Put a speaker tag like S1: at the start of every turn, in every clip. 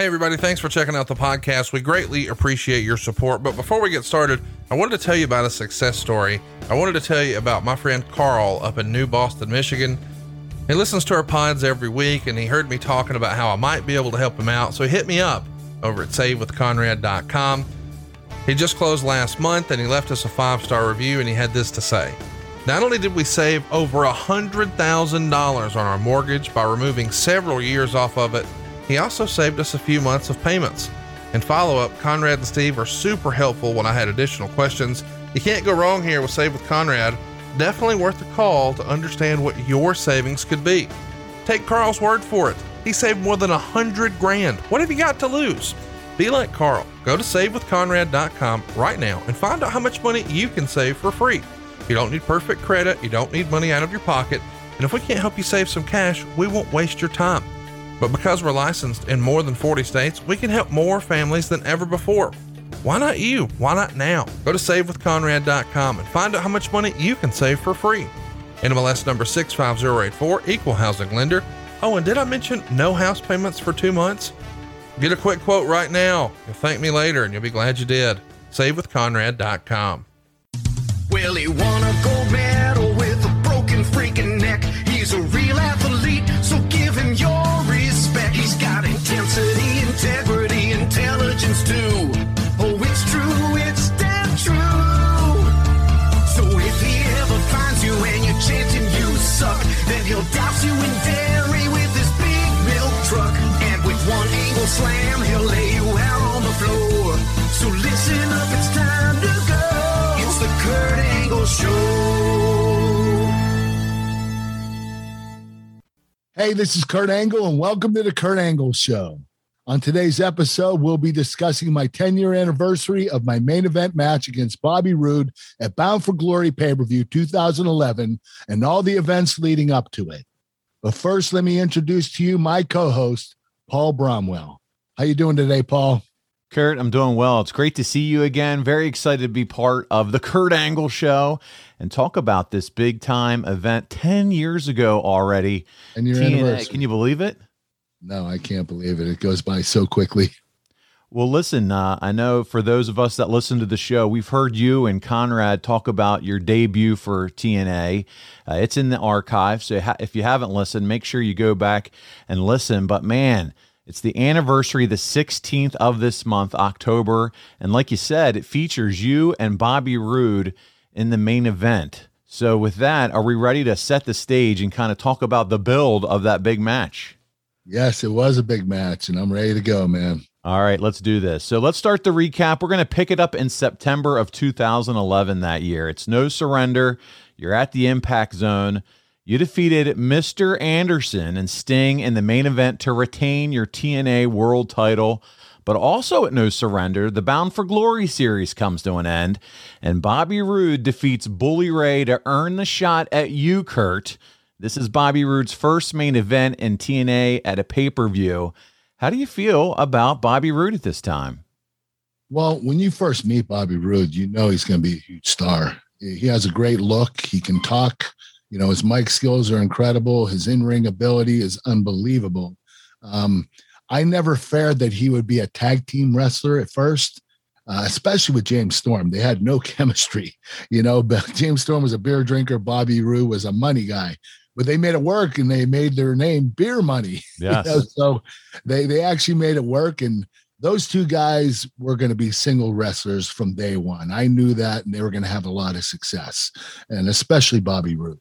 S1: Hey, everybody, thanks for checking out the podcast. We greatly appreciate your support. But before we get started, I wanted to tell you about a success story. I wanted to tell you about my friend Carl up in New Boston, Michigan. He listens to our pods every week and he heard me talking about how I might be able to help him out. So he hit me up over at savewithconrad.com. He just closed last month and he left us a five star review and he had this to say. Not only did we save over $100,000 on our mortgage by removing several years off of it, he also saved us a few months of payments. In follow up, Conrad and Steve are super helpful when I had additional questions. You can't go wrong here with Save with Conrad. Definitely worth a call to understand what your savings could be. Take Carl's word for it. He saved more than a hundred grand. What have you got to lose? Be like Carl. Go to savewithconrad.com right now and find out how much money you can save for free. You don't need perfect credit, you don't need money out of your pocket, and if we can't help you save some cash, we won't waste your time. But because we're licensed in more than 40 states, we can help more families than ever before. Why not you? Why not now? Go to savewithconrad.com and find out how much money you can save for free. NMLS number 65084, equal housing lender. Oh, and did I mention no house payments for two months? Get a quick quote right now. You'll thank me later and you'll be glad you did. SaveWithConrad.com.
S2: Well, he won a gold medal with a broken freaking neck. He's a real athlete, Show.
S3: Hey, this is Kurt Angle, and welcome to the Kurt Angle Show. On today's episode, we'll be discussing my 10 year anniversary of my main event match against Bobby Roode at Bound for Glory pay per view 2011 and all the events leading up to it. But first, let me introduce to you my co host, Paul Bromwell. How you doing today, Paul?
S4: Kurt, I'm doing well. It's great to see you again. Very excited to be part of the Kurt Angle Show and talk about this big time event 10 years ago already.
S3: And your
S4: TNA.
S3: anniversary.
S4: Can you believe it?
S3: No, I can't believe it. It goes by so quickly.
S4: Well, listen, uh, I know for those of us that listen to the show, we've heard you and Conrad talk about your debut for TNA. Uh, it's in the archive. So if you haven't listened, make sure you go back and listen. But man, it's the anniversary, the 16th of this month, October. And like you said, it features you and Bobby Roode in the main event. So, with that, are we ready to set the stage and kind of talk about the build of that big match?
S3: Yes, it was a big match, and I'm ready to go, man.
S4: All right, let's do this. So let's start the recap. We're going to pick it up in September of 2011 that year. It's no surrender. You're at the impact zone. You defeated Mr. Anderson and Sting in the main event to retain your TNA world title. But also at No Surrender, the Bound for Glory series comes to an end, and Bobby Roode defeats Bully Ray to earn the shot at you, Kurt. This is Bobby Roode's first main event in TNA at a pay per view. How do you feel about Bobby Roode at this time?
S3: Well, when you first meet Bobby Roode, you know he's going to be a huge star. He has a great look. He can talk. You know, his mic skills are incredible. His in ring ability is unbelievable. Um, I never feared that he would be a tag team wrestler at first, uh, especially with James Storm. They had no chemistry. You know, but James Storm was a beer drinker. Bobby Roode was a money guy. But they made it work, and they made their name Beer Money. You know, so they they actually made it work, and those two guys were going to be single wrestlers from day one. I knew that, and they were going to have a lot of success, and especially Bobby Roode.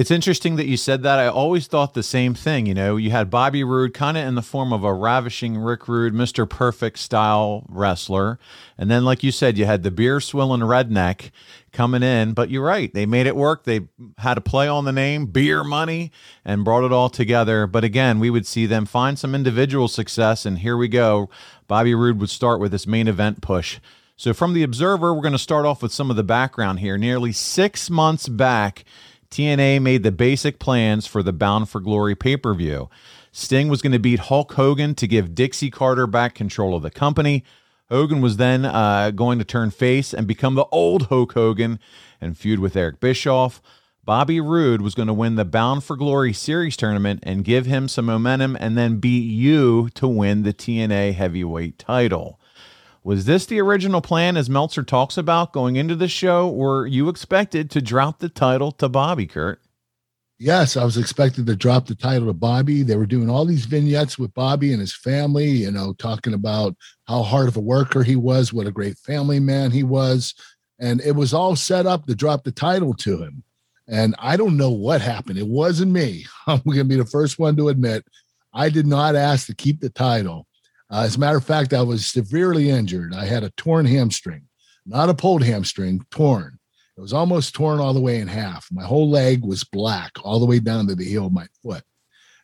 S4: It's interesting that you said that. I always thought the same thing. You know, you had Bobby Roode kind of in the form of a ravishing Rick Rude, Mr. Perfect style wrestler. And then, like you said, you had the beer swilling redneck coming in. But you're right. They made it work. They had a play on the name, beer money, and brought it all together. But again, we would see them find some individual success. And here we go. Bobby Roode would start with this main event push. So, from the Observer, we're going to start off with some of the background here. Nearly six months back, TNA made the basic plans for the Bound for Glory pay per view. Sting was going to beat Hulk Hogan to give Dixie Carter back control of the company. Hogan was then uh, going to turn face and become the old Hulk Hogan and feud with Eric Bischoff. Bobby Roode was going to win the Bound for Glory Series tournament and give him some momentum and then beat you to win the TNA heavyweight title. Was this the original plan, as Meltzer talks about going into the show, Were you expected to drop the title to Bobby, Kurt?
S3: Yes, I was expected to drop the title to Bobby. They were doing all these vignettes with Bobby and his family, you know, talking about how hard of a worker he was, what a great family man he was. And it was all set up to drop the title to him. And I don't know what happened. It wasn't me. I'm going to be the first one to admit I did not ask to keep the title. Uh, as a matter of fact, I was severely injured. I had a torn hamstring, not a pulled hamstring, torn. It was almost torn all the way in half. My whole leg was black all the way down to the heel of my foot.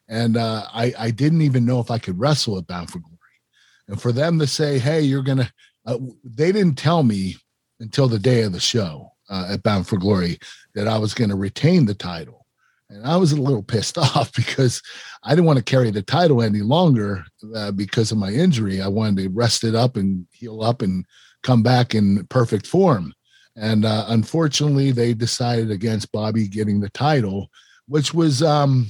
S3: And uh, I, I didn't even know if I could wrestle at Bound for Glory. And for them to say, hey, you're going to, uh, they didn't tell me until the day of the show uh, at Bound for Glory that I was going to retain the title. And I was a little pissed off because I didn't want to carry the title any longer uh, because of my injury. I wanted to rest it up and heal up and come back in perfect form. And uh, unfortunately, they decided against Bobby getting the title, which was um,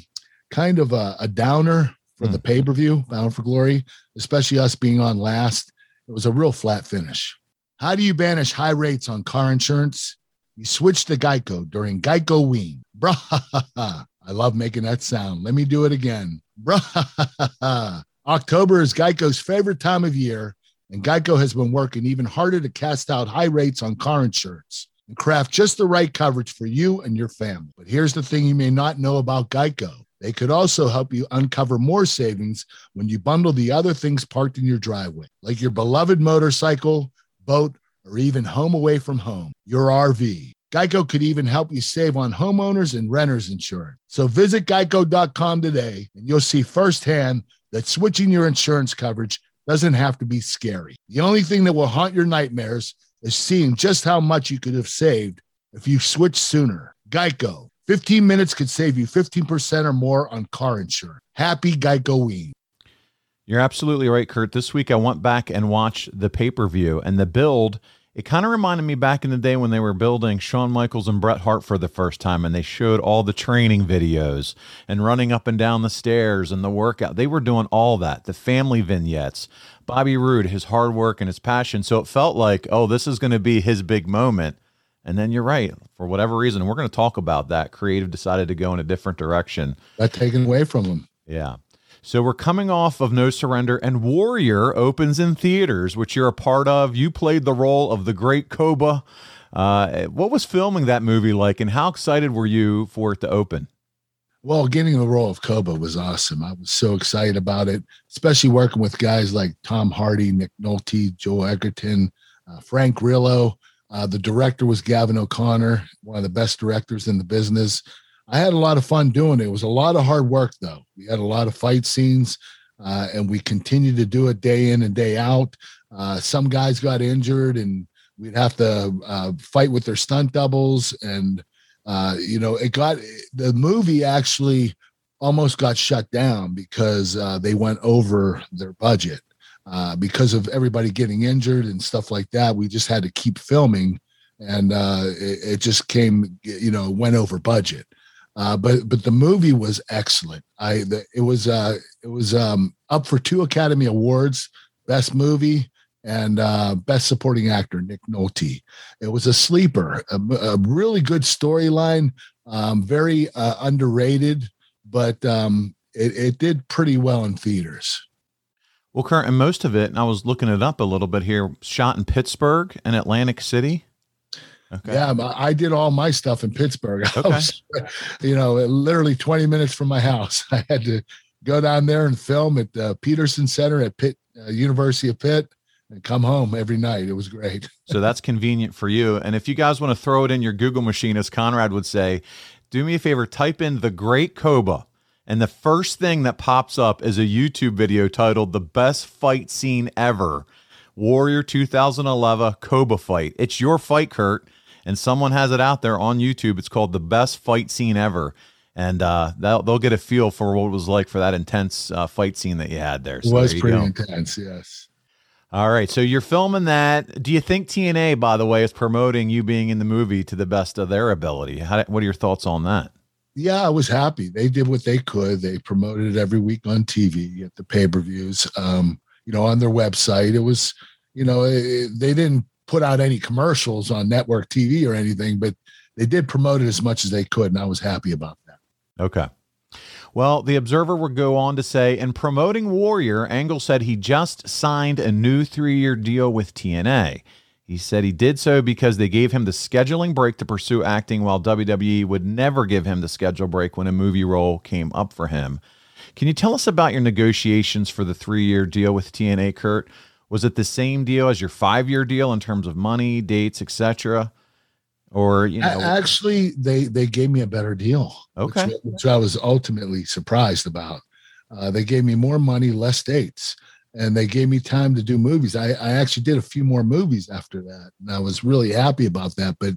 S3: kind of a, a downer for mm. the pay per view, Bound for Glory, especially us being on last. It was a real flat finish. How do you banish high rates on car insurance? You switch to Geico during Geico Ween. Bruh, I love making that sound. Let me do it again. Bruh. October is Geico's favorite time of year, and Geico has been working even harder to cast out high rates on car insurance and craft just the right coverage for you and your family. But here's the thing you may not know about Geico. They could also help you uncover more savings when you bundle the other things parked in your driveway, like your beloved motorcycle, boat, or even home away from home, your RV. Geico could even help you save on homeowners and renters insurance. So visit geico.com today and you'll see firsthand that switching your insurance coverage doesn't have to be scary. The only thing that will haunt your nightmares is seeing just how much you could have saved if you switched sooner. Geico. 15 minutes could save you 15% or more on car insurance. Happy Geico Ween.
S4: You're absolutely right, Kurt. This week I went back and watched the pay per view, and the build it kind of reminded me back in the day when they were building Shawn Michaels and Bret Hart for the first time and they showed all the training videos and running up and down the stairs and the workout. They were doing all that, the family vignettes, Bobby Roode, his hard work and his passion. So it felt like, oh, this is going to be his big moment. And then you're right. For whatever reason, we're going to talk about that. Creative decided to go in a different direction.
S3: That taken away from him.
S4: Yeah. So we're coming off of No Surrender, and Warrior opens in theaters, which you're a part of. You played the role of the Great Koba. Uh, what was filming that movie like, and how excited were you for it to open?
S3: Well, getting the role of Koba was awesome. I was so excited about it, especially working with guys like Tom Hardy, Nick Nolte, Joel Edgerton, uh, Frank Grillo. Uh, the director was Gavin O'Connor, one of the best directors in the business. I had a lot of fun doing it. It was a lot of hard work, though. We had a lot of fight scenes, uh, and we continued to do it day in and day out. Uh, some guys got injured, and we'd have to uh, fight with their stunt doubles. And, uh, you know, it got the movie actually almost got shut down because uh, they went over their budget. Uh, because of everybody getting injured and stuff like that, we just had to keep filming, and it, it just came, you know, went over budget. Uh, but but the movie was excellent. I the, it was uh, it was um, up for two Academy Awards: Best Movie and uh, Best Supporting Actor. Nick Nolte. It was a sleeper, a, a really good storyline, um, very uh, underrated, but um, it, it did pretty well in theaters.
S4: Well, Kurt, and most of it, and I was looking it up a little bit here, shot in Pittsburgh and Atlantic City.
S3: Okay. Yeah, I did all my stuff in Pittsburgh. Okay. Was, you know, literally 20 minutes from my house. I had to go down there and film at the Petersen Center at Pitt uh, University of Pitt and come home every night. It was great.
S4: so that's convenient for you. And if you guys want to throw it in your Google machine, as Conrad would say, do me a favor, type in the Great Koba. And the first thing that pops up is a YouTube video titled The Best Fight Scene Ever Warrior 2011 Koba Fight. It's your fight, Kurt and someone has it out there on YouTube. It's called the best fight scene ever, and uh, they'll, they'll get a feel for what it was like for that intense uh, fight scene that you had there.
S3: So it was pretty go. intense, yes.
S4: All right. So you're filming that. Do you think TNA, by the way, is promoting you being in the movie to the best of their ability? How, what are your thoughts on that?
S3: Yeah, I was happy. They did what they could. They promoted it every week on TV at the pay per views. Um, you know, on their website. It was, you know, it, they didn't put out any commercials on network TV or anything, but they did promote it as much as they could, and I was happy about that.
S4: Okay. Well, the Observer would go on to say, in promoting Warrior, Angle said he just signed a new three year deal with TNA. He said he did so because they gave him the scheduling break to pursue acting, while WWE would never give him the schedule break when a movie role came up for him. Can you tell us about your negotiations for the three year deal with TNA, Kurt? Was it the same deal as your five year deal in terms of money, dates, etc.? Or you know,
S3: actually, they they gave me a better deal.
S4: Okay,
S3: which, which I was ultimately surprised about. Uh, they gave me more money, less dates, and they gave me time to do movies. I, I actually did a few more movies after that, and I was really happy about that. But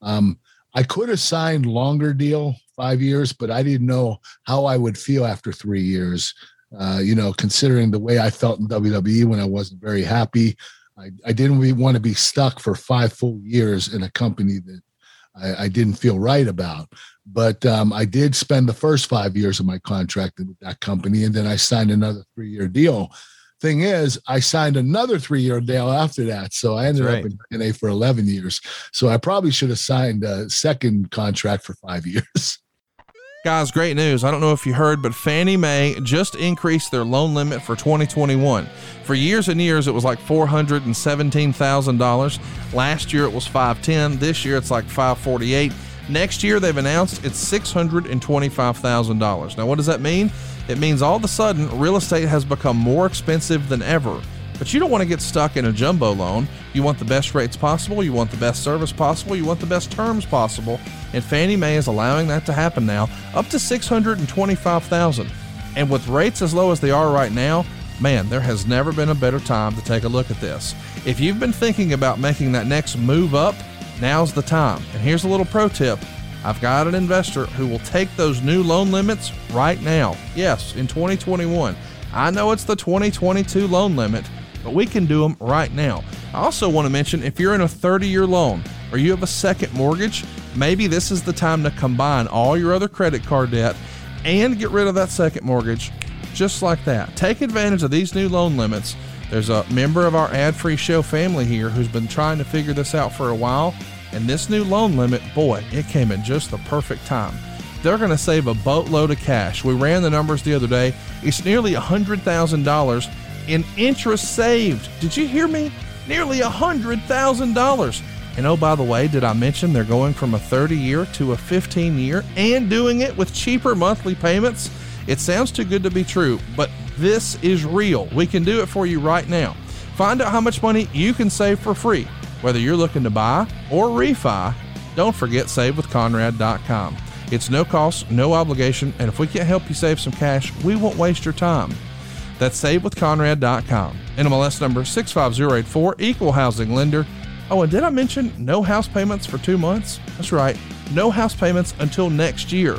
S3: um, I could have signed longer deal, five years, but I didn't know how I would feel after three years. Uh, you know, considering the way I felt in WWE when I wasn't very happy, I, I didn't really want to be stuck for five full years in a company that I, I didn't feel right about. But um, I did spend the first five years of my contract with that company, and then I signed another three-year deal. Thing is, I signed another three-year deal after that, so I ended
S4: right.
S3: up in NA for eleven years. So I probably should have signed a second contract for five years.
S1: Guys, great news. I don't know if you heard, but Fannie Mae just increased their loan limit for 2021. For years and years, it was like $417,000. Last year, it was 510. This year, it's like 548. Next year, they've announced it's $625,000. Now, what does that mean? It means all of a sudden, real estate has become more expensive than ever. But you don't want to get stuck in a jumbo loan. You want the best rates possible, you want the best service possible, you want the best terms possible, and Fannie Mae is allowing that to happen now, up to 625,000. And with rates as low as they are right now, man, there has never been a better time to take a look at this. If you've been thinking about making that next move up, now's the time. And here's a little pro tip. I've got an investor who will take those new loan limits right now. Yes, in 2021. I know it's the 2022 loan limit, but we can do them right now. I also want to mention if you're in a 30 year loan or you have a second mortgage, maybe this is the time to combine all your other credit card debt and get rid of that second mortgage just like that. Take advantage of these new loan limits. There's a member of our ad free show family here who's been trying to figure this out for a while, and this new loan limit, boy, it came at just the perfect time. They're going to save a boatload of cash. We ran the numbers the other day. It's nearly $100,000 in interest saved. Did you hear me? Nearly $100,000. And oh, by the way, did I mention they're going from a 30 year to a 15 year and doing it with cheaper monthly payments? It sounds too good to be true, but this is real. We can do it for you right now. Find out how much money you can save for free, whether you're looking to buy or refi. Don't forget savewithconrad.com. It's no cost, no obligation, and if we can't help you save some cash, we won't waste your time. That's savewithconrad.com. NMLS number 65084, equal housing lender. Oh, and did I mention no house payments for two months? That's right, no house payments until next year.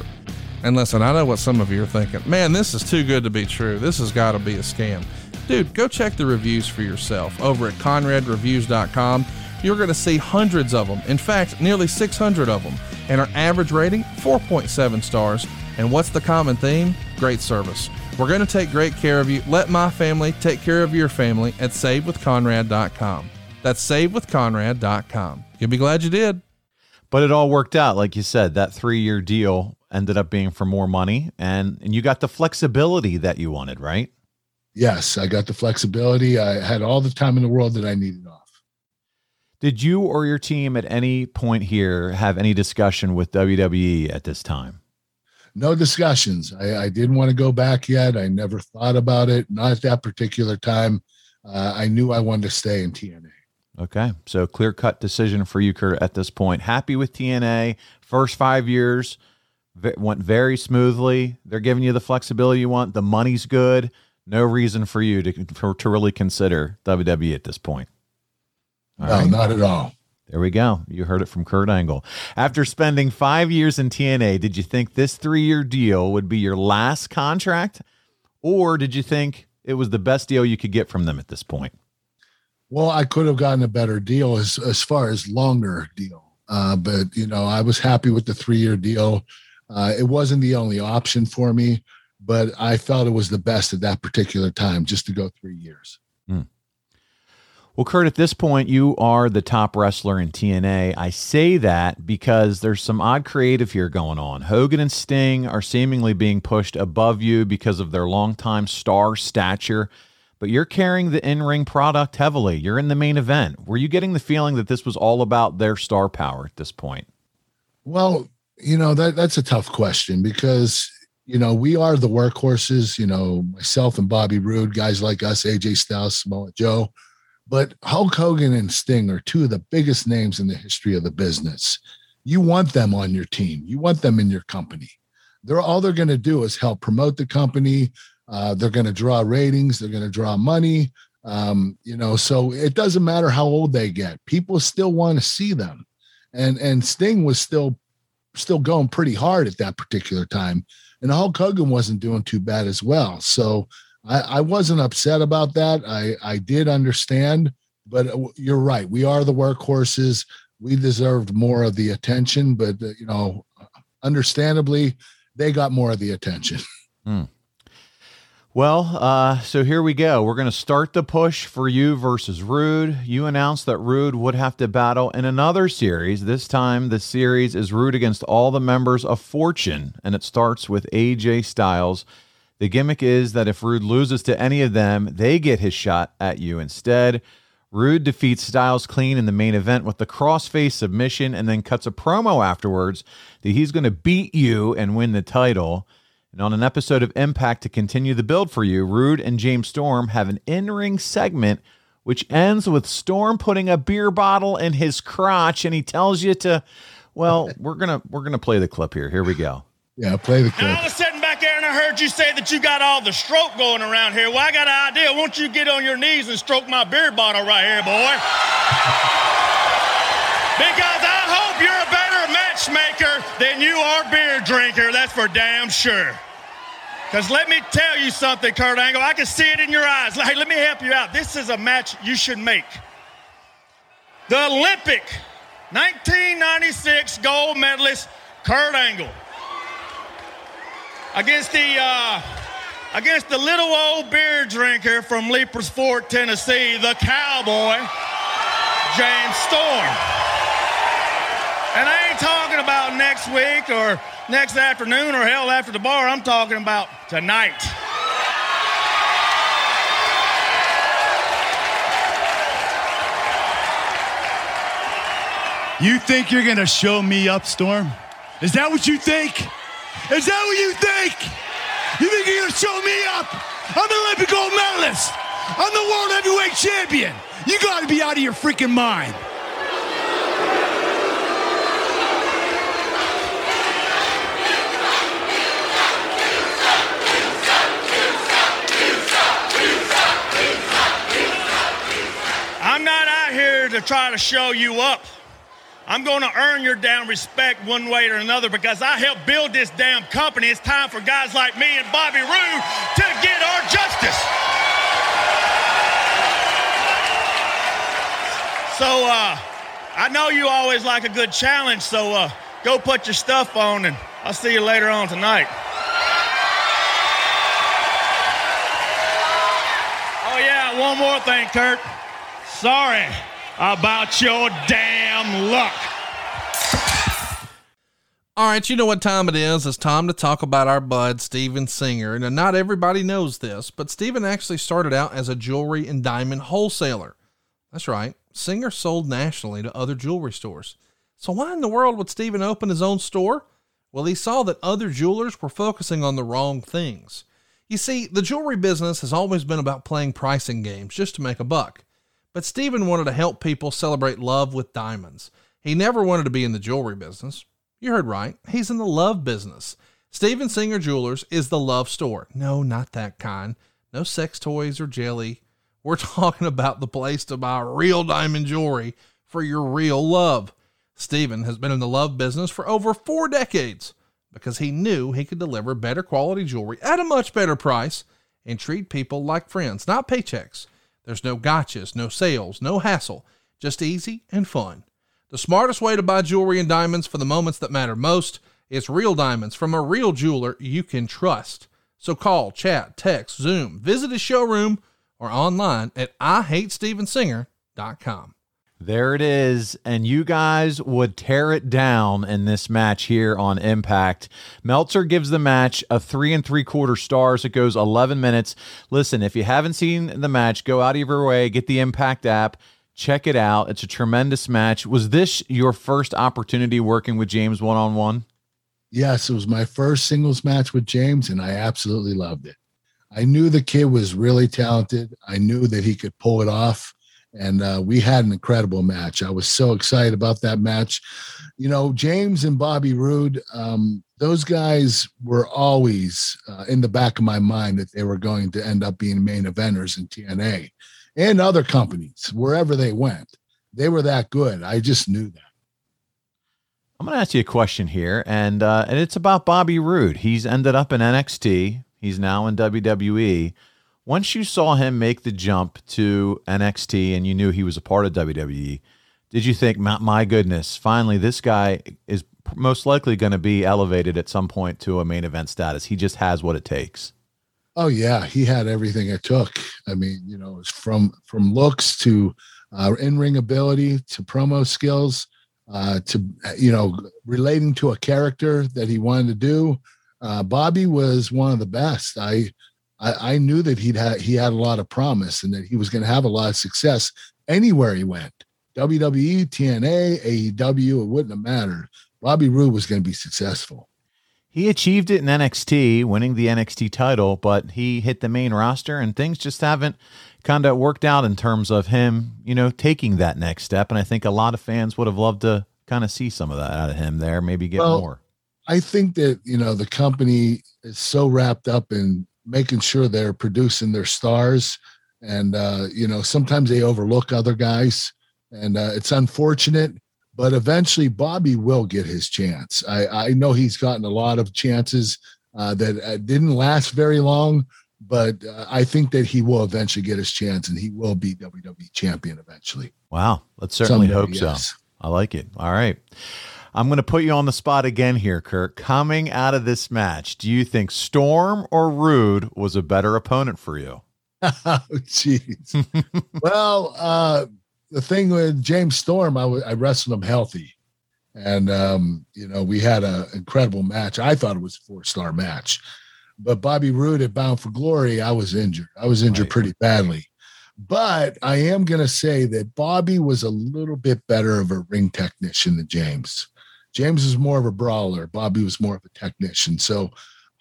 S1: And listen, I know what some of you are thinking. Man, this is too good to be true. This has got to be a scam. Dude, go check the reviews for yourself over at conradreviews.com. You're going to see hundreds of them. In fact, nearly 600 of them. And our average rating, 4.7 stars. And what's the common theme? Great service. We're going to take great care of you. Let my family take care of your family at savewithconrad.com. That's savewithconrad.com. You'll be glad you did.
S4: But it all worked out, like you said. That three-year deal ended up being for more money, and and you got the flexibility that you wanted, right?
S3: Yes, I got the flexibility. I had all the time in the world that I needed off.
S4: Did you or your team at any point here have any discussion with WWE at this time?
S3: No discussions. I, I didn't want to go back yet. I never thought about it. Not at that particular time. Uh, I knew I wanted to stay in TNA.
S4: Okay. So clear cut decision for you, Kurt, at this point. Happy with TNA. First five years went very smoothly. They're giving you the flexibility you want. The money's good. No reason for you to, for, to really consider WWE at this point.
S3: All no, right? not at all.
S4: There we go. You heard it from Kurt Angle. After spending five years in TNA, did you think this three year deal would be your last contract? Or did you think it was the best deal you could get from them at this point?
S3: Well, I could have gotten a better deal as as far as longer deal, uh, but you know, I was happy with the three year deal. Uh, it wasn't the only option for me, but I felt it was the best at that particular time, just to go three years.
S4: Well, Kurt, at this point, you are the top wrestler in TNA. I say that because there's some odd creative here going on. Hogan and Sting are seemingly being pushed above you because of their longtime star stature, but you're carrying the in ring product heavily. You're in the main event. Were you getting the feeling that this was all about their star power at this point?
S3: Well, you know that that's a tough question because you know we are the workhorses. You know myself and Bobby Roode, guys like us, AJ Styles, Samoa Joe, but Hulk Hogan and Sting are two of the biggest names in the history of the business. You want them on your team. You want them in your company. They're all they're going to do is help promote the company. Uh, they're going to draw ratings. They're going to draw money. Um, you know, so it doesn't matter how old they get. People still want to see them, and and Sting was still still going pretty hard at that particular time. And Hulk Hogan wasn't doing too bad as well. So I, I wasn't upset about that. I, I did understand, but uh, you're right. We are the workhorses. We deserved more of the attention, but uh, you know, understandably, they got more of the attention.
S4: Well, uh, so here we go. We're going to start the push for you versus Roode. You announced that Roode would have to battle in another series. This time, the series is Roode against all the members of Fortune, and it starts with AJ Styles. The gimmick is that if Roode loses to any of them, they get his shot at you instead. Roode defeats Styles clean in the main event with the crossface submission and then cuts a promo afterwards that he's going to beat you and win the title. And on an episode of Impact to continue the build for you, Roode and James Storm have an in ring segment which ends with Storm putting a beer bottle in his crotch and he tells you to well, we're gonna we're gonna play the clip here. Here we go.
S3: Yeah, play the
S5: And
S3: clip.
S5: I was sitting back there and I heard you say that you got all the stroke going around here. Well, I got an idea. Won't you get on your knees and stroke my beer bottle right here, boy? Because I hope you're a better matchmaker than you are beer drinker. That's for damn sure. Because let me tell you something, Kurt Angle. I can see it in your eyes. Hey, let me help you out. This is a match you should make. The Olympic 1996 gold medalist, Kurt Angle against the uh, against the little old beer drinker from Leiper's Fork, Tennessee, the cowboy, James Storm. And I ain't talking about next week or next afternoon or hell after the bar. I'm talking about tonight.
S6: You think you're gonna show me up, Storm? Is that what you think? Is that what you think? You think you're gonna show me up? I'm an Olympic gold medalist. I'm the world heavyweight champion. You gotta be out of your freaking mind.
S5: I'm not out here to try to show you up. I'm going to earn your damn respect one way or another because I helped build this damn company. It's time for guys like me and Bobby Roode to get our justice. So, uh, I know you always like a good challenge, so uh, go put your stuff on and I'll see you later on tonight. Oh, yeah, one more thing, Kurt. Sorry about your damn luck.
S1: All right, you know what time it is. It's time to talk about our bud, Steven Singer. Now, not everybody knows this, but Steven actually started out as a jewelry and diamond wholesaler. That's right. Singer sold nationally to other jewelry stores. So why in the world would Steven open his own store? Well, he saw that other jewelers were focusing on the wrong things. You see, the jewelry business has always been about playing pricing games just to make a buck. But Steven wanted to help people celebrate love with diamonds. He never wanted to be in the jewelry business. You heard right. He's in the love business. Steven Singer Jewelers is the love store. No, not that kind. No sex toys or jelly. We're talking about the place to buy real diamond jewelry for your real love. Steven has been in the love business for over four decades because he knew he could deliver better quality jewelry at a much better price and treat people like friends, not paychecks. There's no gotchas, no sales, no hassle, just easy and fun. The smartest way to buy jewelry and diamonds for the moments that matter most is real diamonds from a real jeweler you can trust. So call, chat, text, Zoom, visit his showroom, or online at IHateStevenSinger.com.
S4: There it is. And you guys would tear it down in this match here on Impact. Meltzer gives the match a three and three quarter stars. It goes 11 minutes. Listen, if you haven't seen the match, go out of your way, get the Impact app, check it out. It's a tremendous match. Was this your first opportunity working with James one on one?
S3: Yes, it was my first singles match with James, and I absolutely loved it. I knew the kid was really talented. I knew that he could pull it off and uh, we had an incredible match. I was so excited about that match. You know, James and Bobby Roode, um, those guys were always uh, in the back of my mind that they were going to end up being main eventers in TNA and other companies, wherever they went. They were that good. I just knew that.
S4: I'm going to ask you a question here, and uh, and it's about Bobby Roode. He's ended up in NXT. He's now in WWE once you saw him make the jump to NXT and you knew he was a part of WWE, did you think, my goodness, finally this guy is most likely going to be elevated at some point to a main event status? He just has what it takes.
S3: Oh yeah, he had everything it took. I mean, you know, from from looks to uh, in ring ability to promo skills uh, to you know relating to a character that he wanted to do. Uh, Bobby was one of the best. I I, I knew that he'd had he had a lot of promise and that he was going to have a lot of success anywhere he went. WWE, TNA, AEW, it wouldn't have mattered. Bobby Roode was going to be successful.
S4: He achieved it in NXT, winning the NXT title, but he hit the main roster and things just haven't kind of worked out in terms of him, you know, taking that next step. And I think a lot of fans would have loved to kind of see some of that out of him there, maybe get well, more.
S3: I think that, you know, the company is so wrapped up in making sure they're producing their stars. And, uh, you know, sometimes they overlook other guys. And uh, it's unfortunate, but eventually Bobby will get his chance. I, I know he's gotten a lot of chances uh, that uh, didn't last very long, but uh, I think that he will eventually get his chance and he will be WWE champion eventually.
S4: Wow. Let's certainly Someday, hope yes. so. I like it. All right. I'm going to put you on the spot again here, Kirk. Coming out of this match, do you think Storm or Roode was a better opponent for you?
S3: oh, jeez. well, uh, the thing with James Storm, I, w- I wrestled him healthy. And, um, you know, we had an incredible match. I thought it was a four star match. But Bobby Roode at Bound for Glory, I was injured. I was injured right. pretty badly. But I am going to say that Bobby was a little bit better of a ring technician than James. James is more of a brawler. Bobby was more of a technician. So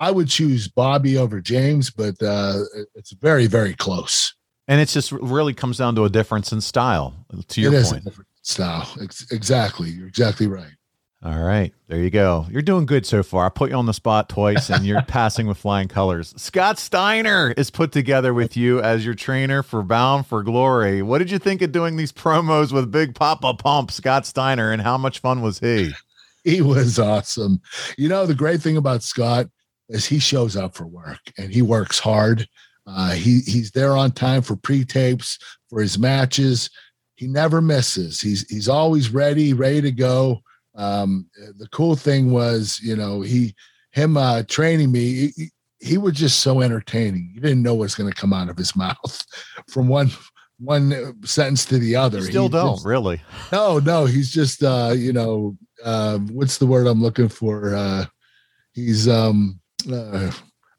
S3: I would choose Bobby over James, but uh, it's very, very close.
S4: And it just really comes down to a difference in style. To your point,
S3: style. exactly. You're exactly right.
S4: All right, there you go. You're doing good so far. I put you on the spot twice, and you're passing with flying colors. Scott Steiner is put together with you as your trainer for Bound for Glory. What did you think of doing these promos with Big Papa Pump, Scott Steiner, and how much fun was he?
S3: He was awesome. You know, the great thing about Scott is he shows up for work and he works hard. Uh, he he's there on time for pre-tapes for his matches. He never misses. He's he's always ready, ready to go. Um, the cool thing was, you know, he him uh, training me. He, he was just so entertaining. You didn't know what's going to come out of his mouth from one one sentence to the other.
S4: You still
S3: he
S4: don't
S3: just,
S4: really.
S3: No, no. He's just uh, you know uh, what's the word I'm looking for? Uh, he's um, uh,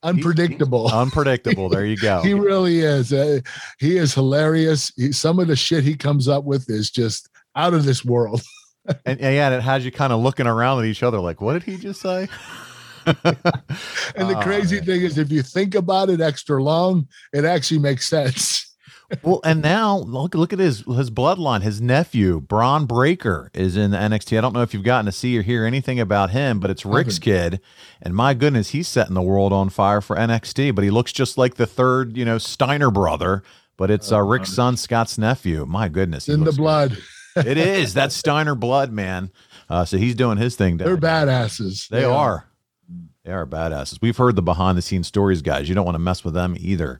S3: unpredictable.
S4: unpredictable. There you go.
S3: he really is. Uh, he is hilarious. He, some of the shit he comes up with is just out of this world.
S4: and, and, yeah, it has you kind of looking around at each other like, what did he just say?
S3: and the oh, crazy man. thing is, if you think about it extra long, it actually makes sense
S4: well, and now look look at his his bloodline. His nephew Bron Breakker is in the NXT. I don't know if you've gotten to see or hear anything about him, but it's Rick's kid, and my goodness, he's setting the world on fire for NXT. But he looks just like the third, you know, Steiner brother. But it's uh, Rick's son, Scott's nephew. My goodness,
S3: in the blood.
S4: it is that Steiner blood, man. Uh, so he's doing his thing.
S3: They're badasses.
S4: They, they are. are. They are badasses. We've heard the behind the scenes stories, guys. You don't want to mess with them either.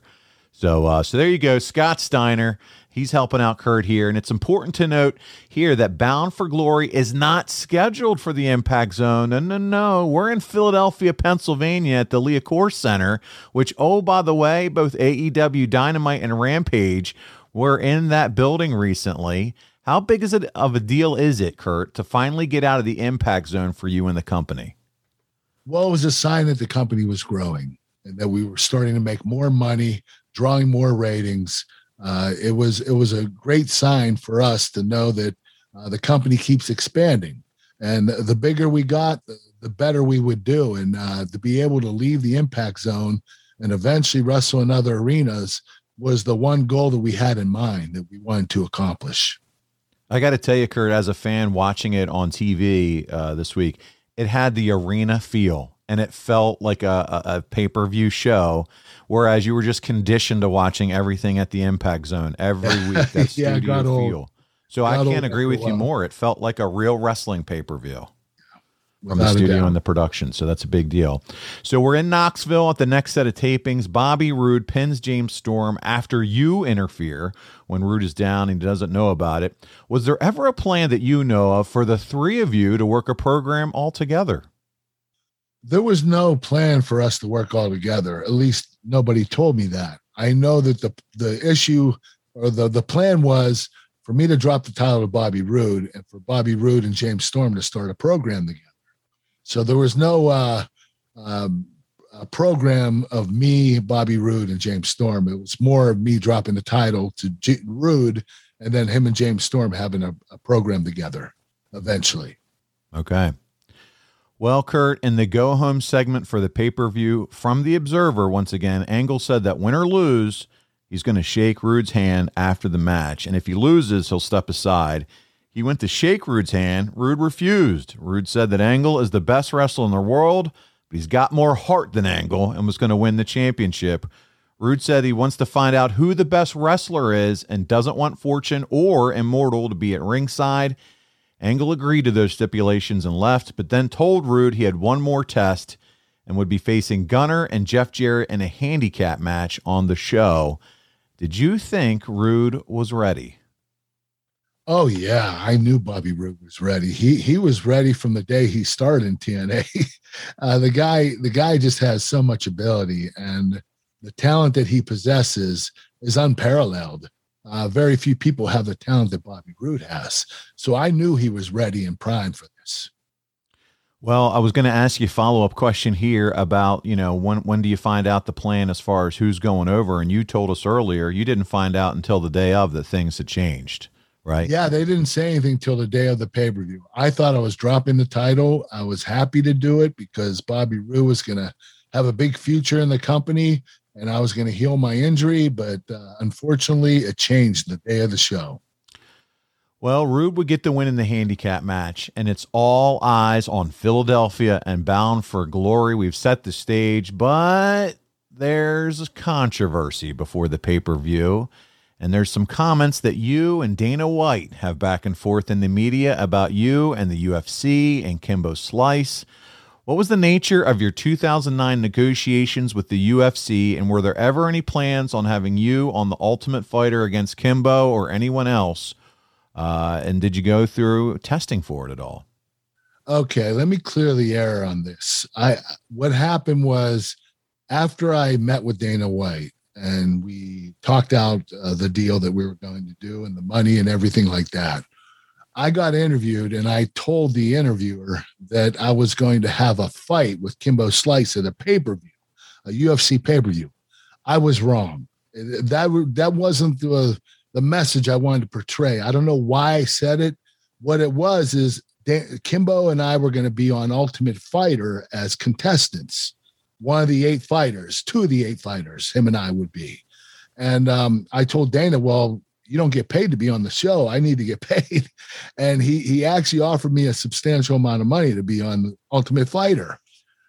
S4: So, uh, so there you go, Scott Steiner. He's helping out Kurt here, and it's important to note here that Bound for Glory is not scheduled for the Impact Zone. No, no, no. We're in Philadelphia, Pennsylvania, at the Liacouras Center. Which, oh, by the way, both AEW Dynamite and Rampage were in that building recently. How big is it of a deal is it, Kurt, to finally get out of the Impact Zone for you and the company?
S3: Well, it was a sign that the company was growing and that we were starting to make more money, drawing more ratings. Uh, it was it was a great sign for us to know that uh, the company keeps expanding, and the, bigger we got, the, the, better we would do. And uh, to be able to leave the impact zone and eventually wrestle in other arenas was the one goal that we had in mind that we wanted to accomplish.
S4: I got to tell you, Kurt, as a fan watching it on TV uh, this week, it had the arena feel and it felt like a, a, a pay per view show. Whereas you were just conditioned to watching everything at the impact zone every week. That
S3: yeah,
S4: studio
S3: feel.
S4: Old. So got I can't agree with you more. It felt like a real wrestling pay per view from the studio and the production. So that's a big deal. So we're in Knoxville at the next set of tapings. Bobby Roode pins James Storm after you interfere when Roode is down and he doesn't know about it. Was there ever a plan that you know of for the three of you to work a program all together?
S3: There was no plan for us to work all together. At least nobody told me that. I know that the the issue or the the plan was for me to drop the title to Bobby Roode and for Bobby Roode and James Storm to start a program together. So there was no uh, um, a program of me, Bobby Roode, and James Storm. It was more of me dropping the title to G- Roode and then him and James Storm having a, a program together eventually.
S4: Okay. Well, Kurt, in the go home segment for the pay per view from The Observer, once again, Angle said that win or lose, he's going to shake Roode's hand after the match. And if he loses, he'll step aside. He went to shake Roode's hand. Roode refused. Roode said that Angle is the best wrestler in the world, but he's got more heart than Angle and was going to win the championship. Roode said he wants to find out who the best wrestler is and doesn't want Fortune or Immortal to be at ringside. Angle agreed to those stipulations and left, but then told Roode he had one more test and would be facing Gunner and Jeff Jarrett in a handicap match on the show. Did you think Roode was ready?
S3: Oh yeah, I knew Bobby Roode was ready. He he was ready from the day he started in TNA. Uh, the guy the guy just has so much ability, and the talent that he possesses is unparalleled. Uh, very few people have the talent that Bobby Roode has. So I knew he was ready and primed for this.
S4: Well, I was going to ask you a follow up question here about, you know, when when do you find out the plan as far as who's going over? And you told us earlier you didn't find out until the day of that things had changed, right?
S3: Yeah, they didn't say anything till the day of the pay per view. I thought I was dropping the title. I was happy to do it because Bobby Roode was going to have a big future in the company and I was going to heal my injury, but uh, unfortunately, it changed the day of the show.
S4: Well, Roode would get the win in the handicap match, and it's all eyes on Philadelphia and bound for glory. We've set the stage, but there's controversy before the pay per view. And there's some comments that you and Dana White have back and forth in the media about you and the UFC and Kimbo Slice. What was the nature of your 2009 negotiations with the UFC, and were there ever any plans on having you on the Ultimate Fighter against Kimbo or anyone else? Uh, and did you go through testing for it at all?
S3: Okay, let me clear the air on this. I what happened was after I met with Dana White and we talked out uh, the deal that we were going to do and the money and everything like that. I got interviewed and I told the interviewer that I was going to have a fight with Kimbo Slice at a pay per view, a UFC pay per view. I was wrong. That that wasn't the the message I wanted to portray. I don't know why I said it. What it was is Kimbo and I were going to be on Ultimate Fighter as contestants. One of the eight fighters, two of the eight fighters, him and I would be. And um, I told Dana, well, you don't get paid to be on the show. I need to get paid. And he he actually offered me a substantial amount of money to be on Ultimate Fighter.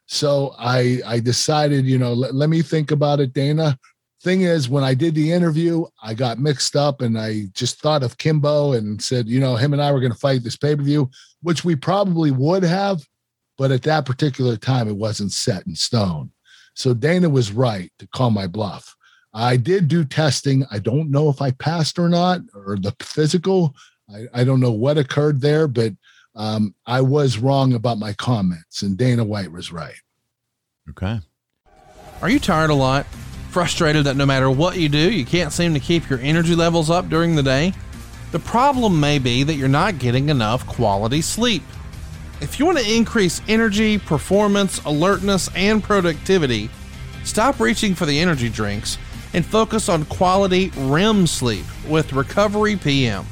S3: So I I decided, you know, let, let me think about it, Dana. Thing is, when I did the interview, I got mixed up and I just thought of Kimbo and said, you know, him and I were going to fight this pay per view, which we probably would have, but at that particular time, it wasn't set in stone. So Dana was right to call my bluff. I did do testing. I don't know if I passed or not, or the physical. I, I don't know what occurred there, but um, I was wrong about my comments, and Dana White was right.
S4: Okay.
S1: Are you tired a lot? Frustrated that no matter what you do, you can't seem to keep your energy levels up during the day? The problem may be that you're not getting enough quality sleep. If you want to increase energy, performance, alertness, and productivity, stop reaching for the energy drinks and focus on quality REM sleep with Recovery PM.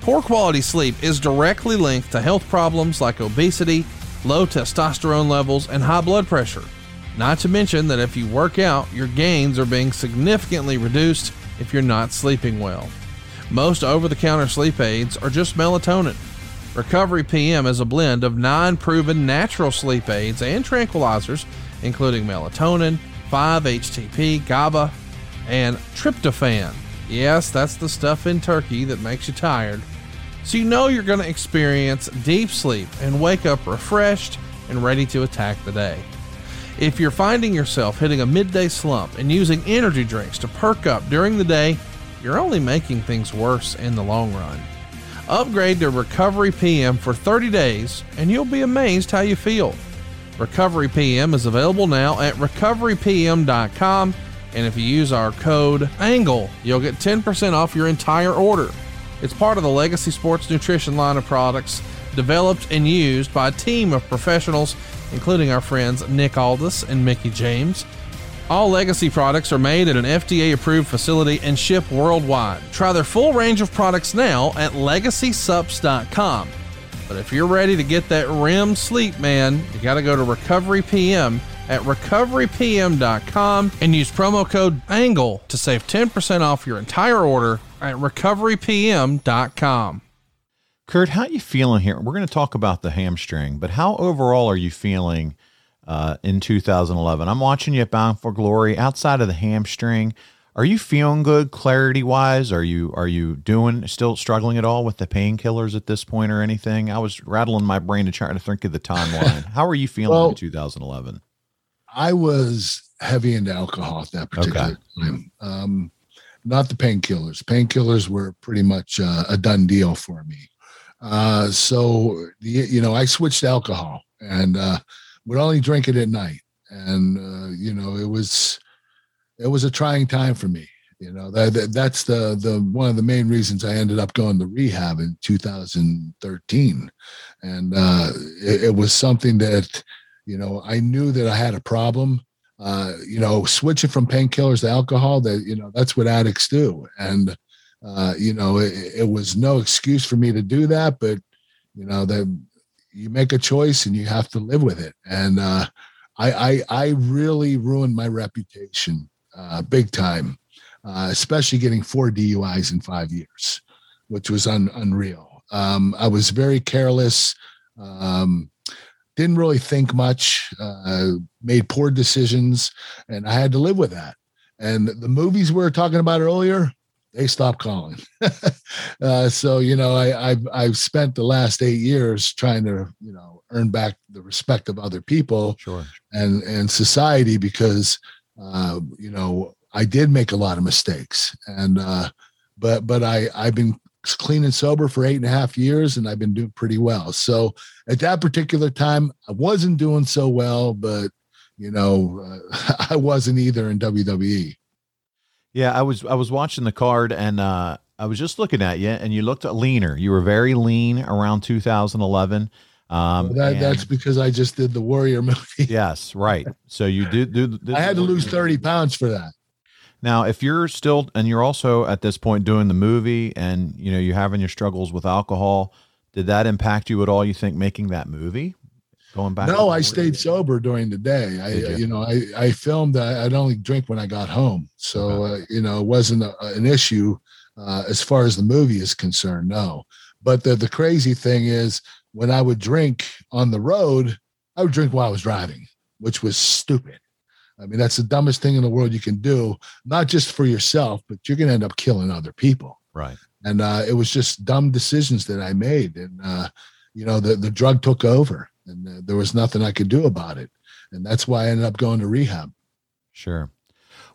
S1: Poor quality sleep is directly linked to health problems like obesity, low testosterone levels, and high blood pressure. Not to mention that if you work out, your gains are being significantly reduced if you're not sleeping well. Most over the counter sleep aids are just melatonin. Recovery PM is a blend of nine proven natural sleep aids and tranquilizers, including melatonin, 5-HTP, GABA, and tryptophan. Yes, that's the stuff in turkey that makes you tired. So you know you're going to experience deep sleep and wake up refreshed and ready to attack the day. If you're finding yourself hitting a midday slump and using energy drinks to perk up during the day, you're only making things worse in the long run. Upgrade to Recovery PM for 30 days and you'll be amazed how you feel. Recovery PM is available now at recoverypm.com and if you use our code ANGLE, you'll get 10% off your entire order. It's part of the Legacy Sports Nutrition line of products developed and used by a team of professionals, including our friends Nick Aldis and Mickie James. All Legacy products are made at an FDA approved facility and ship worldwide. Try their full range of products now at legacysupps.com. But if you're ready to get that REM sleep, man, you got to go to Recovery PM at recoverypm.com and use promo code ANGLE to save 10% off your entire order at recoverypm.com.
S4: Kurt, how are you feeling here? We're going to talk about the hamstring, but how overall are you feeling uh, in 2011? I'm watching you at Bound for Glory. Outside of the hamstring, are you feeling good, clarity wise? Are you are you doing still struggling at all with the painkillers at this point or anything? I was rattling my brain to try to think of the timeline. how are you feeling
S3: Well,
S4: in 2011?
S3: I was heavy into alcohol at that particular time. Um, not the painkillers. Painkillers were pretty much uh, a done deal for me. Uh, so you know, I switched to alcohol and uh, would only drink it at night. And uh, you know, it was it was a trying time for me. You know, that, that that's the the one of the main reasons I ended up going to rehab in 2013, and uh, it, it was something that you know I knew that I had a problem. Uh, you know, switching from painkillers to alcohol, that you know that's what addicts do, and uh, you know it, it was no excuse for me to do that, but you know that you make a choice and you have to live with it, and uh, I, I I really ruined my reputation uh, big time, uh, especially getting four DUIs in five years, which was un, unreal. Um, I was very careless. Um, didn't really think much. Uh, made poor decisions, and I had to live with that. And the movies we were talking about earlier, they stopped calling. uh, so you know, I, I've I've spent the last eight years trying to you know earn back the respect of other people
S4: Sure.
S3: and and society because uh, you know I did make a lot of mistakes and uh, but but I I've been clean and sober for eight and a half years and I've been doing pretty well. So at that particular time I wasn't doing so well, but you know uh, I wasn't either in. WWE.
S4: Yeah, I was I was watching the card and uh, I was just looking at you, and you looked leaner. You were very lean around 2011. Um,
S3: Well, that,
S4: and-
S3: that's because I just did the Warrior movie.
S4: yes, right. So you did do. did
S3: I had to lose thirty pounds for that.
S4: Now, if you're still and you're also at this point doing the movie, and you know you're having your struggles with alcohol, did that impact you at all? You think making that movie, going back?
S3: No, I stayed sober during the day. I,
S4: you?
S3: you know, I, I filmed. I, I'd only drink when I got home, so uh, you know, it wasn't a, an issue uh, as far as the movie is concerned. No, but the the crazy thing is when I would drink on the road, I would drink while I was driving, which was stupid. I mean, that's the dumbest thing in the world you can do, not just for yourself, but you're going to end up killing other people
S4: Right.
S3: and uh, it was just dumb decisions that I made, and uh, you know the the drug took over, and uh, there was nothing I could do about it, and that's why I ended up going to rehab.
S4: Sure.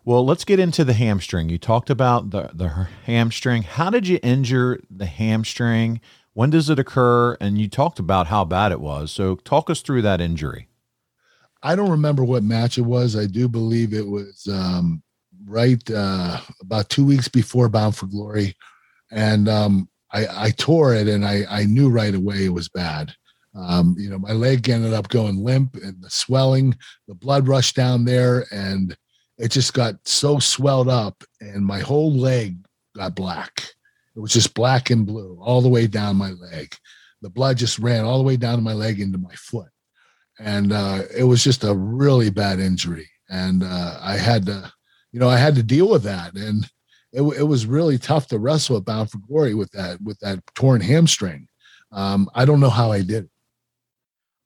S4: Well, let's get into the hamstring. You talked about the, the hamstring. How did you injure the hamstring? When does it occur? And you talked about how bad it was. So talk us through that injury.
S3: I don't remember what match it was. I do believe it was um, right uh, about two weeks before Bound for Glory, and um, I, I, tore it, and I, I, knew right away it was bad. Um, you know, my leg ended up going limp, and the swelling, the blood rushed down there, and it just got so swelled up, and my whole leg got black. It was just black and blue all the way down my leg. The blood just ran all the way down to my leg into my foot and uh, it was just a really bad injury. And uh, I had to, you know, I had to deal with that, and it, it was really tough to wrestle at Bound for Glory with that with that torn hamstring. Um, I don't know how I did. It.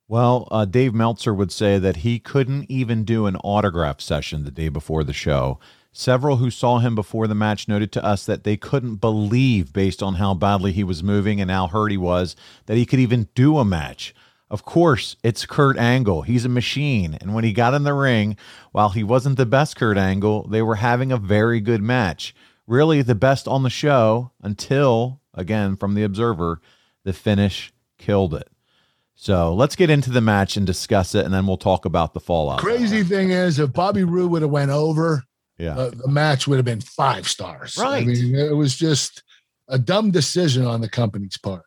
S4: Well, uh, Dave Meltzer would say that he couldn't even do an autograph session the day before the show. Several who saw him before the match noted to us that they couldn't believe, based on how badly he was moving and how hurt he was, that he could even do a match. Of course, it's Kurt Angle. He's a machine. And when he got in the ring, while he wasn't the best Kurt Angle, they were having a very good match. Really the best on the show until, again, from the Observer, the finish killed it. So let's get into the match and discuss it, and then we'll talk about the fallout.
S3: Crazy thing is, if Bobby Roode would have went over,
S4: yeah,
S3: uh, the match would have been five stars.
S4: Right.
S3: I mean, it was just a dumb decision on the company's part.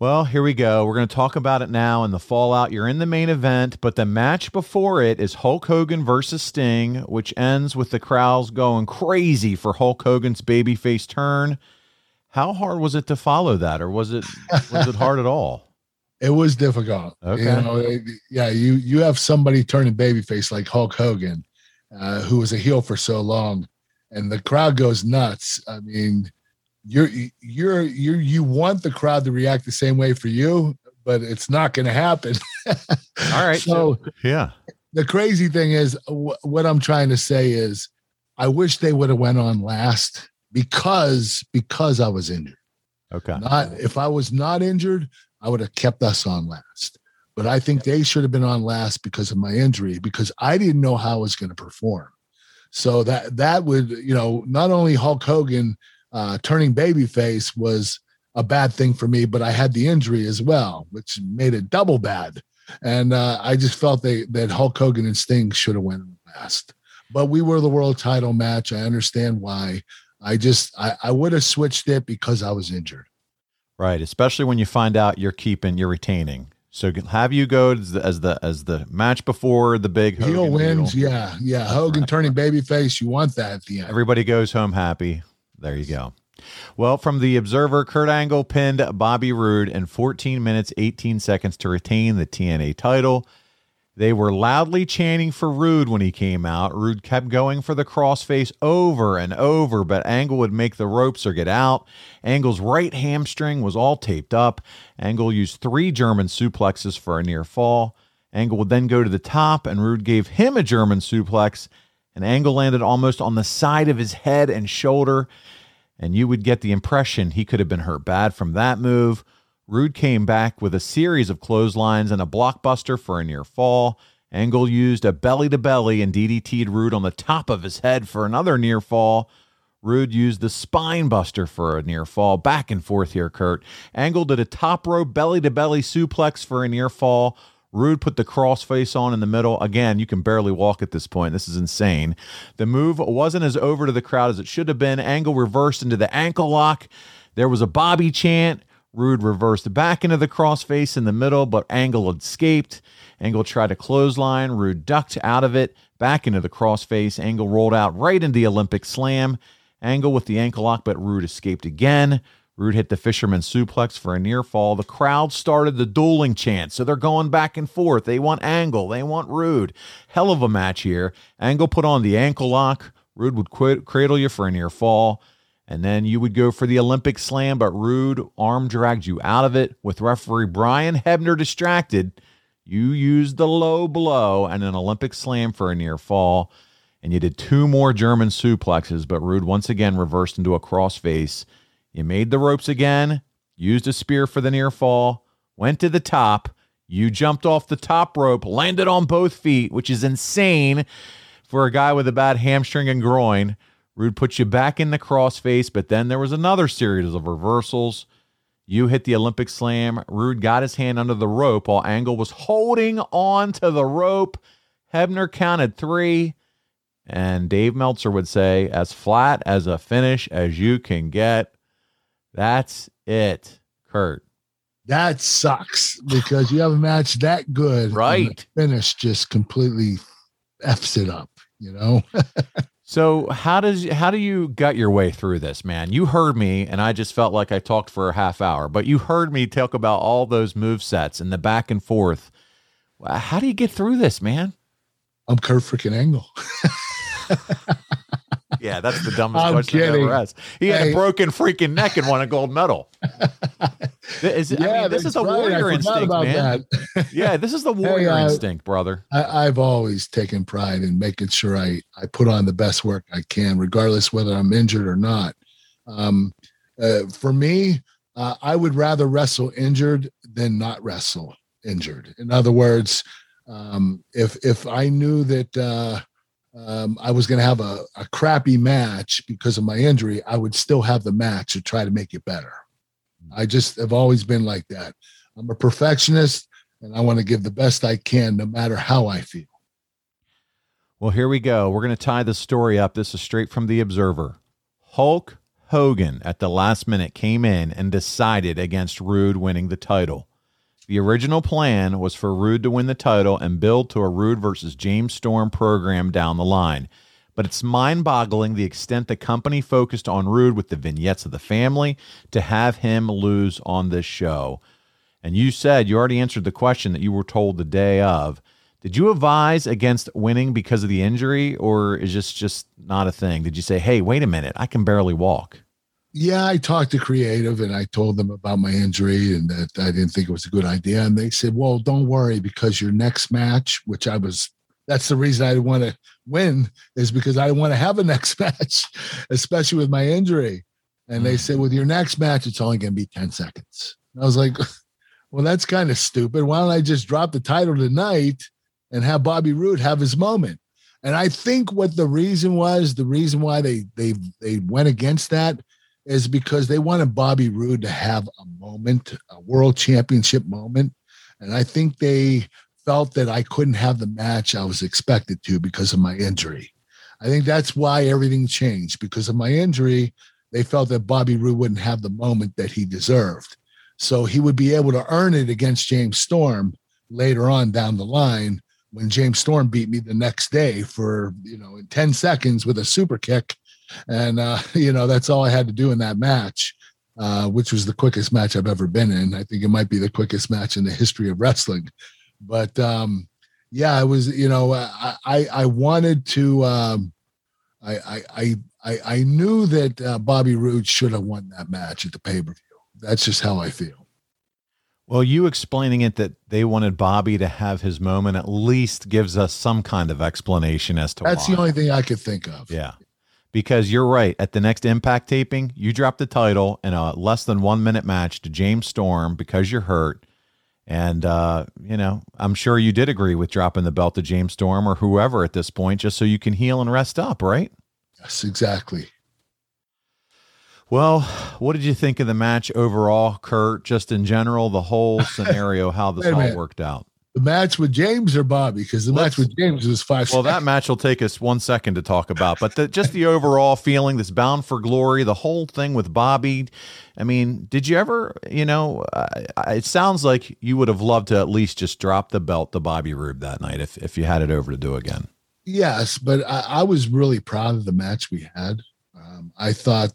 S4: Well, here we go. We're going to talk about it now and the fallout. You're in the main event, but the match before it is Hulk Hogan versus Sting, which ends with the crowds going crazy for Hulk Hogan's babyface turn. How hard was it to follow that, or was it was it hard at all?
S3: It was difficult.
S4: Okay.
S3: You know, yeah, you you have somebody turning babyface like Hulk Hogan, uh, who was a heel for so long, and the crowd goes nuts. I mean, you're you're you you want the crowd to react the same way for you, but it's not going to happen.
S4: All right.
S3: So,
S4: so, yeah.
S3: The crazy thing is, what I'm trying to say is, I wish they would have went on last because because I was injured.
S4: Okay.
S3: Not if I was not injured, I would have kept us on last. But I think they should have been on last because of my injury because I didn't know how I was going to perform. So that that would you know not only Hulk Hogan uh, turning babyface was a bad thing for me, but I had the injury as well, which made it double bad. And uh, I just felt they, that Hulk Hogan and Sting should have went last. But we were the world title match. I understand why. I just I, I would have switched it because I was injured.
S4: Right, especially when you find out you're keeping, you're retaining. So have you go as the as the, as the match before the big
S3: Hogan heel wins. Heel. Yeah, yeah. Hogan right. turning babyface. You want that at the end.
S4: Everybody goes home happy. There you go. Well, from the Observer, Kurt Angle pinned Bobby Roode in 14 minutes, 18 seconds to retain the TNA title. They were loudly chanting for Roode when he came out. Roode kept going for the crossface over and over, but Angle would make the ropes or get out. Angle's right hamstring was all taped up. Angle used three German suplexes for a near fall. Angle would then go to the top, and Roode gave him a German suplex. An Angle landed almost on the side of his head and shoulder and you would get the impression he could have been hurt bad from that move. Roode came back with a series of clotheslines and a blockbuster for a near fall. Angle used a belly to belly and DDT'd Roode on the top of his head for another near fall. Roode used the spine buster for a near fall. Back and forth here, Kurt. Angle did a top rope belly to belly suplex for a near fall. Roode put the crossface on in the middle. Again, you can barely walk at this point. This is insane. The move wasn't as over to the crowd as it should have been. Angle reversed into the ankle lock. There was a Bobby chant. Roode reversed back into the crossface in the middle, but Angle escaped. Angle tried to clothesline. Roode ducked out of it, back into the crossface. Angle rolled out right into the Olympic slam. Angle with the ankle lock, but Roode escaped again. Roode hit the fisherman suplex for a near fall. The crowd started the dueling chant, so they're going back and forth. They want Angle, they want Roode. Hell of a match here. Angle put on the ankle lock. Roode would quit, cradle you for a near fall. And then you would go for the Olympic slam, but Roode arm dragged you out of it. With referee Brian Hebner distracted, you used the low blow and an Olympic slam for a near fall. And you did two more German suplexes, but Roode once again reversed into a crossface you made the ropes again, used a spear for the near fall, went to the top. You jumped off the top rope, landed on both feet, which is insane for a guy with a bad hamstring and groin. Roode put you back in the crossface, but then there was another series of reversals. You hit the Olympic slam. Roode got his hand under the rope while Angle was holding on to the rope. Hebner counted three. And Dave Meltzer would say, as flat as a finish as you can get. That's it, Kurt.
S3: That sucks because you have a match that good.
S4: Right.
S3: Finish just completely f's it up, you know?
S4: So how does how do you gut your way through this, man? You heard me, and I just felt like I talked for a half hour, but you heard me talk about all those move sets and the back and forth. How do you get through this, man?
S3: I'm Kurt freaking Angle.
S4: Yeah, that's the dumbest
S3: I'm
S4: question
S3: kidding.
S4: ever asked. He had
S3: Hey.
S4: a broken freaking neck and won a gold medal. Is, I mean, this is a
S3: right.
S4: Warrior instinct, man. Yeah, this is the warrior
S3: uh,
S4: instinct, brother.
S3: I, I've always taken pride in making sure I, I put on the best work I can, regardless whether I'm injured or not. Um, uh, for me, uh, I would rather wrestle injured than not wrestle injured. In other words, um, if if I knew that uh, um, I was going to have a, a crappy match because of my injury, I would still have the match to try to make it better. I just have always been like that. I'm a perfectionist and I want to give the best I can, no matter how I feel.
S4: Well, here we go. We're going to tie the story up. This is straight from the Observer. Hulk Hogan at the last minute came in and decided against Roode winning the title. The original plan was for Roode to win the title and build to a Roode versus James Storm program down the line. But it's mind boggling the extent the company focused on Roode with the vignettes of the family to have him lose on this show. And you said you already answered the question that you were told the day of. Did you advise against winning because of the injury, or is this just not a thing? Did you say, hey, wait a minute, I can barely walk?
S3: Yeah, I talked to creative and I told them about my injury and that I didn't think it was a good idea. And they said, well, don't worry because your next match, which I was, that's the reason I want to win is because I want to have a next match, especially with my injury. And they hmm. said, with your next match, it's only going to be 10 seconds. And I was like, well, that's kind of stupid. Why don't I just drop the title tonight and have Bobby Roode have his moment? And I think what the reason was, the reason why they they they went against that is because they wanted Bobby Roode to have a moment, a world championship moment. And I think they felt that I couldn't have the match I was expected to because of my injury. I think that's why everything changed because of my injury. They felt that Bobby Roode wouldn't have the moment that he deserved. So he would be able to earn it against James Storm later on down the line when James Storm beat me the next day for, you know, in 10 seconds with a super kick and uh, you know that's all I had to do in that match, uh, which was the quickest match I've ever been in. I think it might be the quickest match in the history of wrestling. But um, yeah, I was. You know, I I, I wanted to. Um, I, I I I I knew that uh, Bobby Roode should have won that match at the pay per view. That's just how I feel.
S4: Well, you explaining it that they wanted Bobby to have his moment at least gives us some kind of explanation as to
S3: That's
S4: why.
S3: the only thing I could think of.
S4: Yeah. Because you're right. At the next impact taping, you dropped the title in a less than one minute match to James Storm because you're hurt. And, uh, you know, I'm sure you did agree with dropping the belt to James Storm or whoever at this point, just so you can heal and rest up, right?
S3: Yes, exactly.
S4: Well, what did you think of the match overall, Kurt? Just in general, the whole scenario, how this all
S3: minute.
S4: worked out.
S3: The match with James or Bobby? Because the
S4: Let's-
S3: match with James was five.
S4: Well, that match will take us one second to talk about, but the, just the overall feeling, this bound for glory, the whole thing with Bobby. I mean, did you ever, you know, uh, it sounds like you would have loved to at least just drop the belt to Bobby Roode that night if, if you had it over to do again.
S3: Yes, but I, I was really proud of the match we had. Um, I thought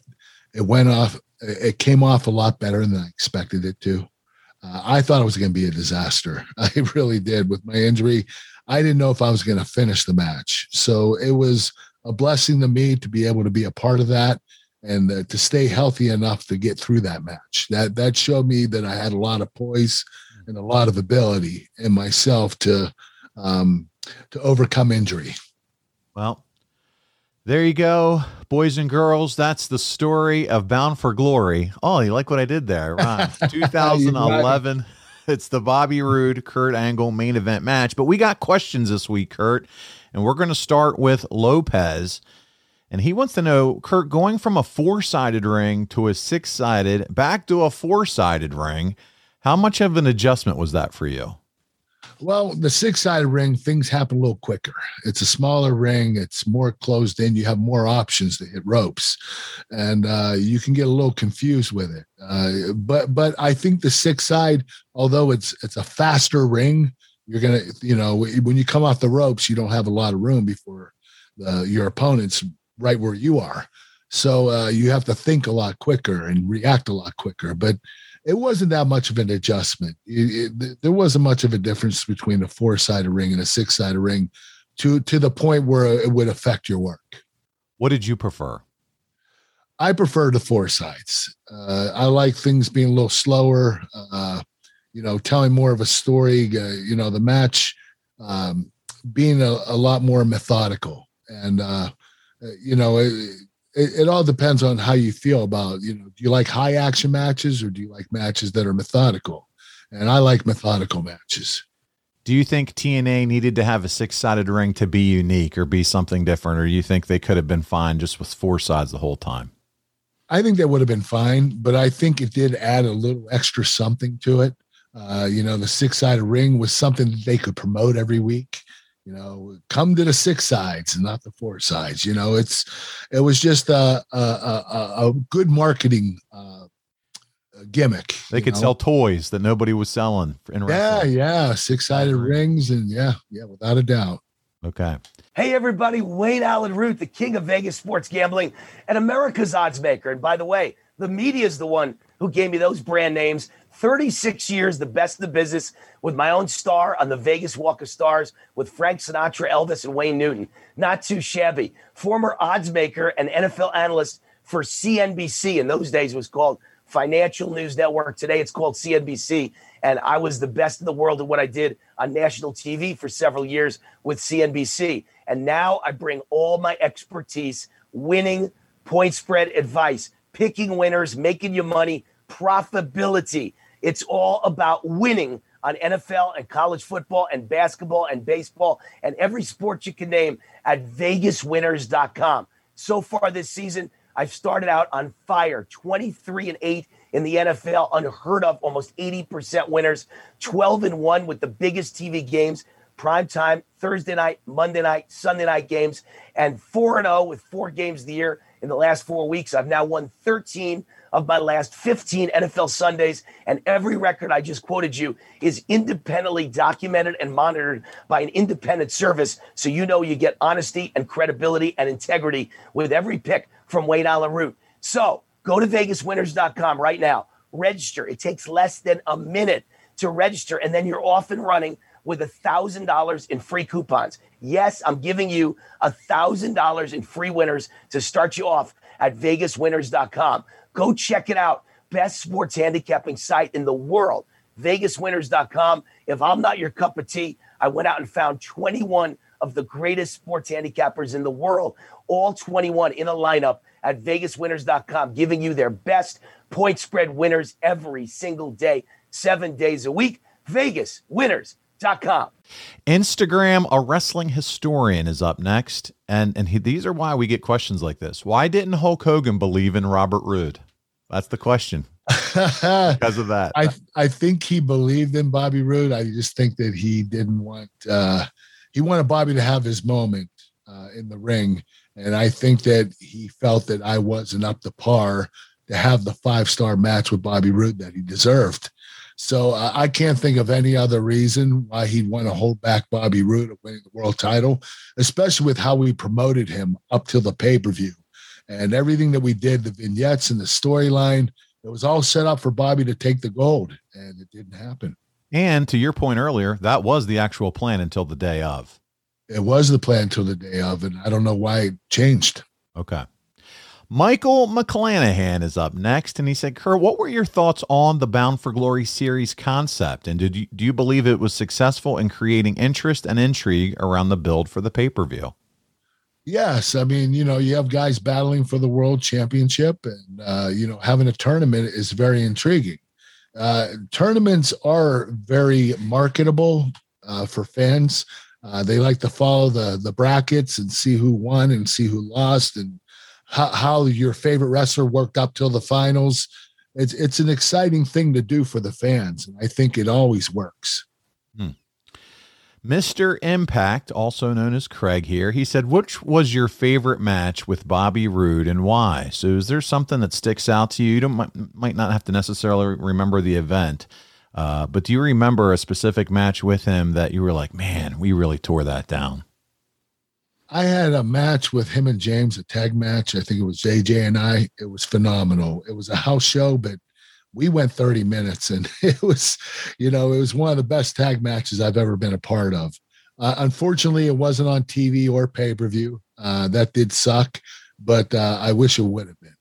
S3: it went off. It came off a lot better than I expected it to. Uh, I thought it was going to be a disaster. I really did with my injury. I didn't know if I was going to finish the match. So it was a blessing to me to be able to be a part of that and uh, to stay healthy enough to get through that match. That that showed me that I had a lot of poise and a lot of ability in myself to um, to overcome injury.
S4: Well, there you go, boys and girls. That's the story of Bound for Glory. Oh, you like what I did there? Right. 2011. It's the Bobby Roode Kurt Angle main event match. But we got questions this week, Kurt, and we're going to start with Lopez. And he wants to know, Kurt, going from a four sided ring to a six sided, back to a four sided ring, how much of an adjustment was that for you?
S3: Well, the six sided ring, things happen a little quicker. It's a smaller ring, it's more closed in. You have more options to hit ropes, and uh, you can get a little confused with it. Uh, but but I think the six side, although it's it's a faster ring, you're gonna you know when you come off the ropes, you don't have a lot of room before the, your opponent's right where you are. So uh, you have to think a lot quicker and react a lot quicker. But it wasn't that much of an adjustment. It, it, there wasn't much of a difference between a four sided ring and a six sided ring to, to the point where it would affect your work.
S4: What did you prefer?
S3: I prefer the four sides. Uh, I like things being a little slower, uh, you know, telling more of a story, uh, you know, the match um, being a, a, lot more methodical. And, uh, you know, it, it, it, all depends on how you feel about you know do you like high action matches or do you like matches that are methodical? And i like methodical matches.
S4: Do you think tna needed to have a six sided ring to be unique or be something different or you think they could have been fine just with four sides the whole time?
S3: I think that would have been fine but i think it did add a little extra something to it. Uh, you know the six sided ring was something that they could promote every week you know come to the six sides and not the four sides you know it's it was just a a, a, a good marketing uh, gimmick
S4: they could
S3: know?
S4: sell toys that nobody was selling in
S3: yeah yeah six-sided rings and yeah yeah without a doubt.
S4: Okay.
S5: Hey everybody wayne allyn root the king of vegas sports gambling and america's odds maker. And by the way the media is the one who gave me those brand names 36 years, the best in the business, with my own star on the Vegas Walk of Stars with Frank Sinatra, Elvis, and Wayne Newton. Not too shabby. Former odds maker and NFL analyst for CNBC. In those days, was called Financial News Network. Today, it's called CNBC. And I was the best in the world at what I did on national TV for several years with CNBC. And now I bring all my expertise, winning, point spread advice, picking winners, making you money, profitability it's all about winning on NFL and college football and basketball and baseball and every sport you can name at vegaswinners.com. So far this season, I've started out on fire 23 and 8 in the NFL, unheard of, almost 80% winners, 12 and 1 with the biggest TV games, prime time, Thursday night, Monday night, Sunday night games, and 4 and 0 with four games of the year in the last four weeks. I've now won 13 of my last 15 NFL Sundays, and every record I just quoted you is independently documented and monitored by an independent service. So you know you get honesty and credibility and integrity with every pick from Wayne Allyn Root. So go to VegasWinners.com right now. Register. It takes less than a minute to register, and then you're off and running with a thousand dollars in free coupons. Yes, I'm giving you a thousand dollars in free winners to start you off at vegaswinners.com. Go check it out. Best sports handicapping site in the world, vegaswinners.com. If I'm not your cup of tea, I went out and found 21 of the greatest sports handicappers in the world, all 21 in a lineup at vegaswinners.com, giving you their best point spread winners every single day, seven days a week. VegasWinners.com.
S4: Instagram, a wrestling historian, is up next. And, and he, these are why we get questions like this. Why didn't Hulk Hogan believe in Robert Roode? That's the question. because of that.
S3: I I think he believed in Bobby Roode. I just think that he didn't want uh he wanted Bobby to have his moment uh in the ring. And I think that he felt that I wasn't up to par to have the five star match with Bobby Roode that he deserved. So uh, I can't think of any other reason why he'd want to hold back Bobby Roode of winning the world title, especially with how we promoted him up till the pay per view and everything that we did, the vignettes and the storyline, it was all set up for Bobby to take the gold, and it didn't happen.
S4: And to your point earlier, that was the actual plan until the day of.
S3: It was the plan until the day of, and I don't know why it changed.
S4: Okay. Michael McClanahan is up next, and he said, "Kurt, what were your thoughts on the Bound for Glory series concept, and did you do you believe it was successful in creating interest and intrigue around the build for the pay per view?"
S3: Yes, I mean, you know, you have guys battling for the world championship, and uh, you know, having a tournament is very intriguing. uh, tournaments are very marketable uh, for fans. Uh, they like to follow the the brackets and see who won and see who lost and how, how your favorite wrestler worked up till the finals. It's it's an exciting thing to do for the fans, and I think it always works.
S4: Mr. Impact, also known as Craig here, he said, Which was your favorite match with Bobby Roode and why? So, is there something that sticks out to you? You don't, might, not have to necessarily remember the event, uh, but do you remember a specific match with him that you were like, man, we really tore that down?
S3: I had a match with him and James, a tag match. I think it was JJ and I. It was phenomenal. It was a house show, but we went 30 minutes and it was, you know, it was one of the best tag matches I've ever been a part of. Uh, unfortunately, it wasn't on TV or pay per view. Uh, that did suck, but uh, I wish it would have been.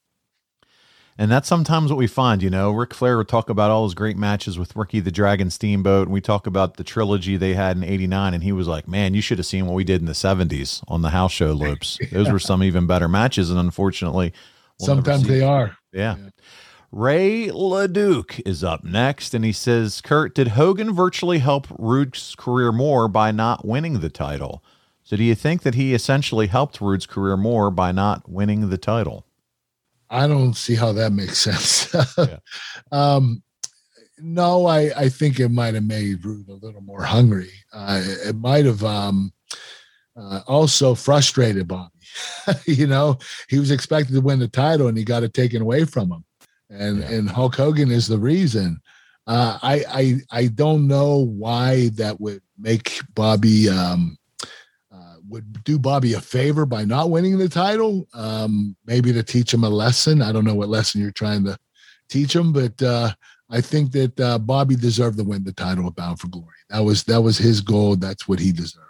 S4: And that's sometimes what we find, you know. Ric Flair would talk about all his great matches with Ricky the Dragon Steamboat, and we talk about the trilogy they had in '89, and he was like, "Man, you should have seen what we did in the '70s on the house show loops. Those were some even better matches." And unfortunately,
S3: we'll sometimes they are.
S4: Yeah. yeah. Ray LeDuc is up next, and he says, Kurt, did Hogan virtually help Roode's career more by not winning the title? So do you think that he essentially helped Roode's career more by not winning the title?
S3: I don't see how that makes sense. yeah. um, no, I, I think it might have made Roode a little more hungry. Uh, it might have um, uh, also frustrated Bobby. you know, he was expected to win the title and he got it taken away from him and yeah. and Hulk Hogan is the reason. Uh, I I I don't know why that would make Bobby um, uh, would do Bobby a favor by not winning the title. Um, maybe to teach him a lesson. I don't know what lesson you're trying to teach him, but uh, I think that uh, Bobby deserved to win the title of Bound for Glory. That was that was his goal. That's what he deserved.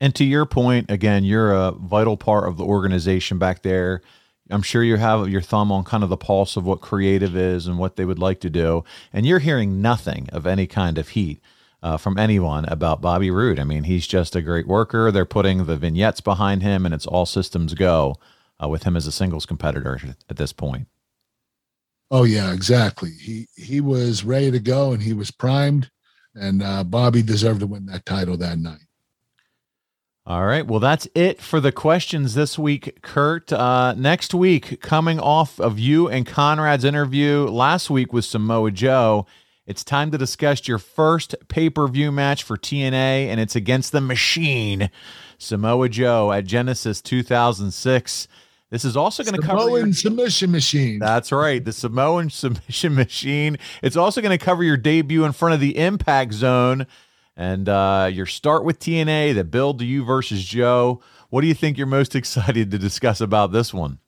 S4: And to your point, again, you're a vital part of the organization back there. I'm sure you have your thumb on kind of the pulse of what creative is and what they would like to do. And you're hearing nothing of any kind of heat uh, from anyone about Bobby Roode. I mean, he's just a great worker. They're putting the vignettes behind him, and it's all systems go uh, with him as a singles competitor at this point.
S3: Oh yeah, exactly. He he was ready to go, and he was primed, and uh, Bobby deserved to win that title that night.
S4: All right. Well, that's it for the questions this week, Kurt. Uh, next week, coming off of you and Conrad's interview last week with Samoa Joe, it's time to discuss your first pay per view match for TNA, and it's against the Machine, Samoa Joe at Genesis 2006. This is also going to cover
S3: Samoan submission machine.
S4: That's right, the Samoan submission machine. It's also going to cover your debut in front of the Impact Zone and uh, your start with TNA, the build to you versus Joe. What do you think you're most excited to discuss about this one?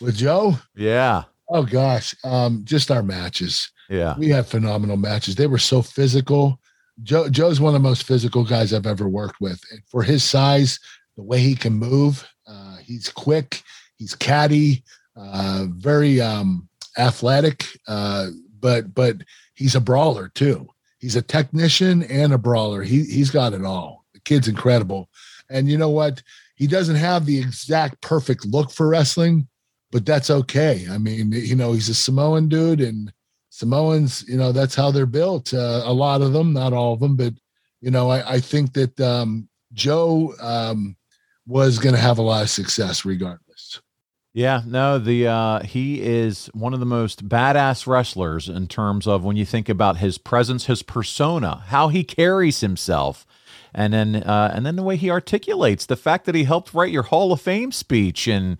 S3: With Joe?
S4: Yeah.
S3: Oh gosh, um, just our matches.
S4: Yeah,
S3: we had phenomenal matches. They were so physical. Joe Joe's one of the most physical guys I've ever worked with. And for his size, the way he can move, uh, he's quick, he's catty, uh, very um, athletic, uh, but but he's a brawler too. He's a technician and a brawler. He he's got it all. The kid's incredible. And you know what? He doesn't have the exact perfect look for wrestling, but that's okay. I mean, you know, he's a Samoan dude, and Samoans, you know, that's how they're built. Uh, a lot of them, not all of them, but you know, I, I think that um, Joe um, was going to have a lot of success regardless.
S4: Yeah, no, the uh, he is one of the most badass wrestlers in terms of when you think about his presence, his persona, how he carries himself, and then uh, and then the way he articulates, the fact that he helped write your Hall of Fame speech, and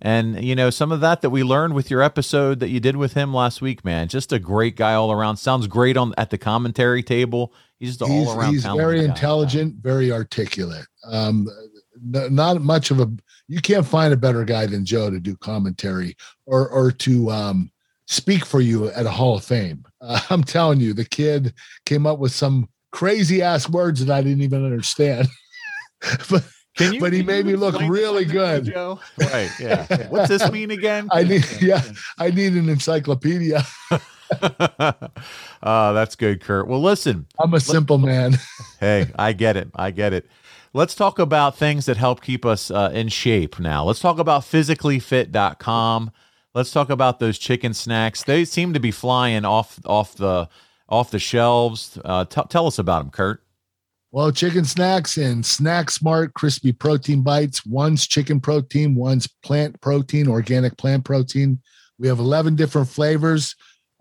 S4: and you know some of that that we learned with your episode that you did with him last week, man. Just a great guy all around. Sounds great on at the commentary table. He's just all around.
S3: He's very intelligent, very articulate. Um, not much of a you can't find a better guy than Joe to do commentary or or to um, speak for you at a Hall of Fame. Uh, I'm telling you, the kid came up with some crazy ass words that I didn't even understand. but you, but he made me look really good.
S4: Joe? Right. Yeah. yeah. What's this mean again?
S3: I need yeah, I need an encyclopedia.
S4: uh, that's good, Kurt. Well, listen.
S3: I'm a simple man.
S4: hey, I get it. I get it. Let's talk about things that help keep us uh, in shape now. Let's talk about physicallyfit.com. Let's talk about those chicken snacks. They seem to be flying off off the off the shelves. Uh, t- tell us about them, Kurt.
S3: Well, chicken snacks and Snack Smart crispy protein bites. One's chicken protein, one's plant protein, organic plant protein. We have 11 different flavors.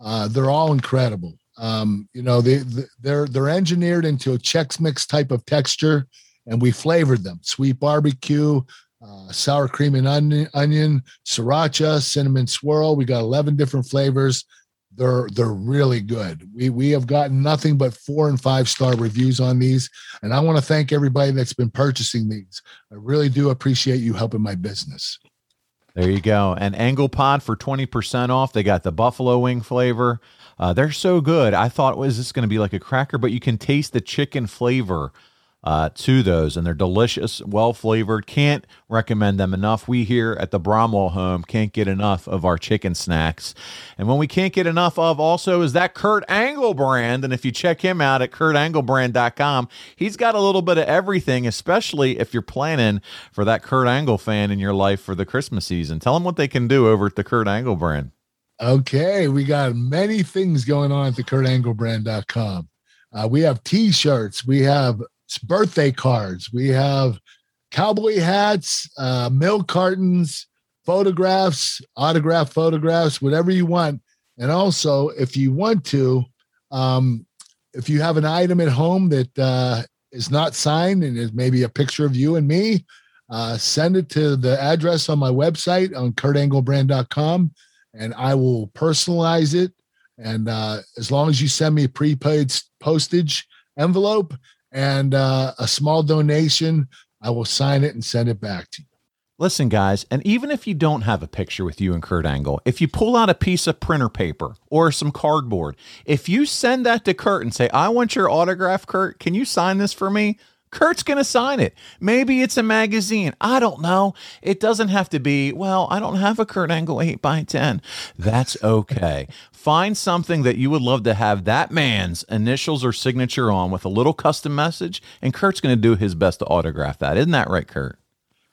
S3: Uh, they're all incredible. Um, you know, they, they're they're engineered into a Chex Mix type of texture, and we flavored them: sweet barbecue, uh, sour cream and onion, onion, sriracha, cinnamon swirl. We got 11 different flavors. They're they're really good. We we have gotten nothing but four and five star reviews on these, and I want to thank everybody that's been purchasing these. I really do appreciate you helping my business.
S4: There you go. And Angle Pod for 20% off. They got the buffalo wing flavor. Uh, they're so good. I thought, was this going to be like a cracker? But you can taste the chicken flavor uh, to those, and they're delicious, well flavored. Can't recommend them enough. We here at the Bromwell home can't get enough of our chicken snacks. And when we can't get enough of also is that Kurt Angle brand. And if you check him out at kurtanglebrand.com, he's got a little bit of everything, especially if you're planning for that Kurt Angle fan in your life for the Christmas season. Tell them what they can do over at the Kurt Angle brand.
S3: Okay, we got many things going on at the kurtanglebrand.com. Uh, we have t-shirts, we have birthday cards. We have cowboy hats, uh, milk cartons, photographs, autograph photographs, whatever you want. And also, if you want to, um, if you have an item at home that uh, is not signed and is maybe a picture of you and me, uh, send it to the address on my website on kurtanglebrand.com and I will personalize it. And uh, as long as you send me a prepaid postage envelope, and uh, a small donation. I will sign it and send it back to you.
S4: Listen, guys, and even if you don't have a picture with you and Kurt Angle, if you pull out a piece of printer paper or some cardboard, if you send that to Kurt and say, I want your autograph, Kurt, can you sign this for me? Kurt's going to sign it. Maybe it's a magazine. I don't know. It doesn't have to be, well, I don't have a Kurt Angle 8 by 10 That's okay. Find something that you would love to have that man's initials or signature on with a little custom message, and Kurt's going to do his best to autograph that. Isn't that right, Kurt?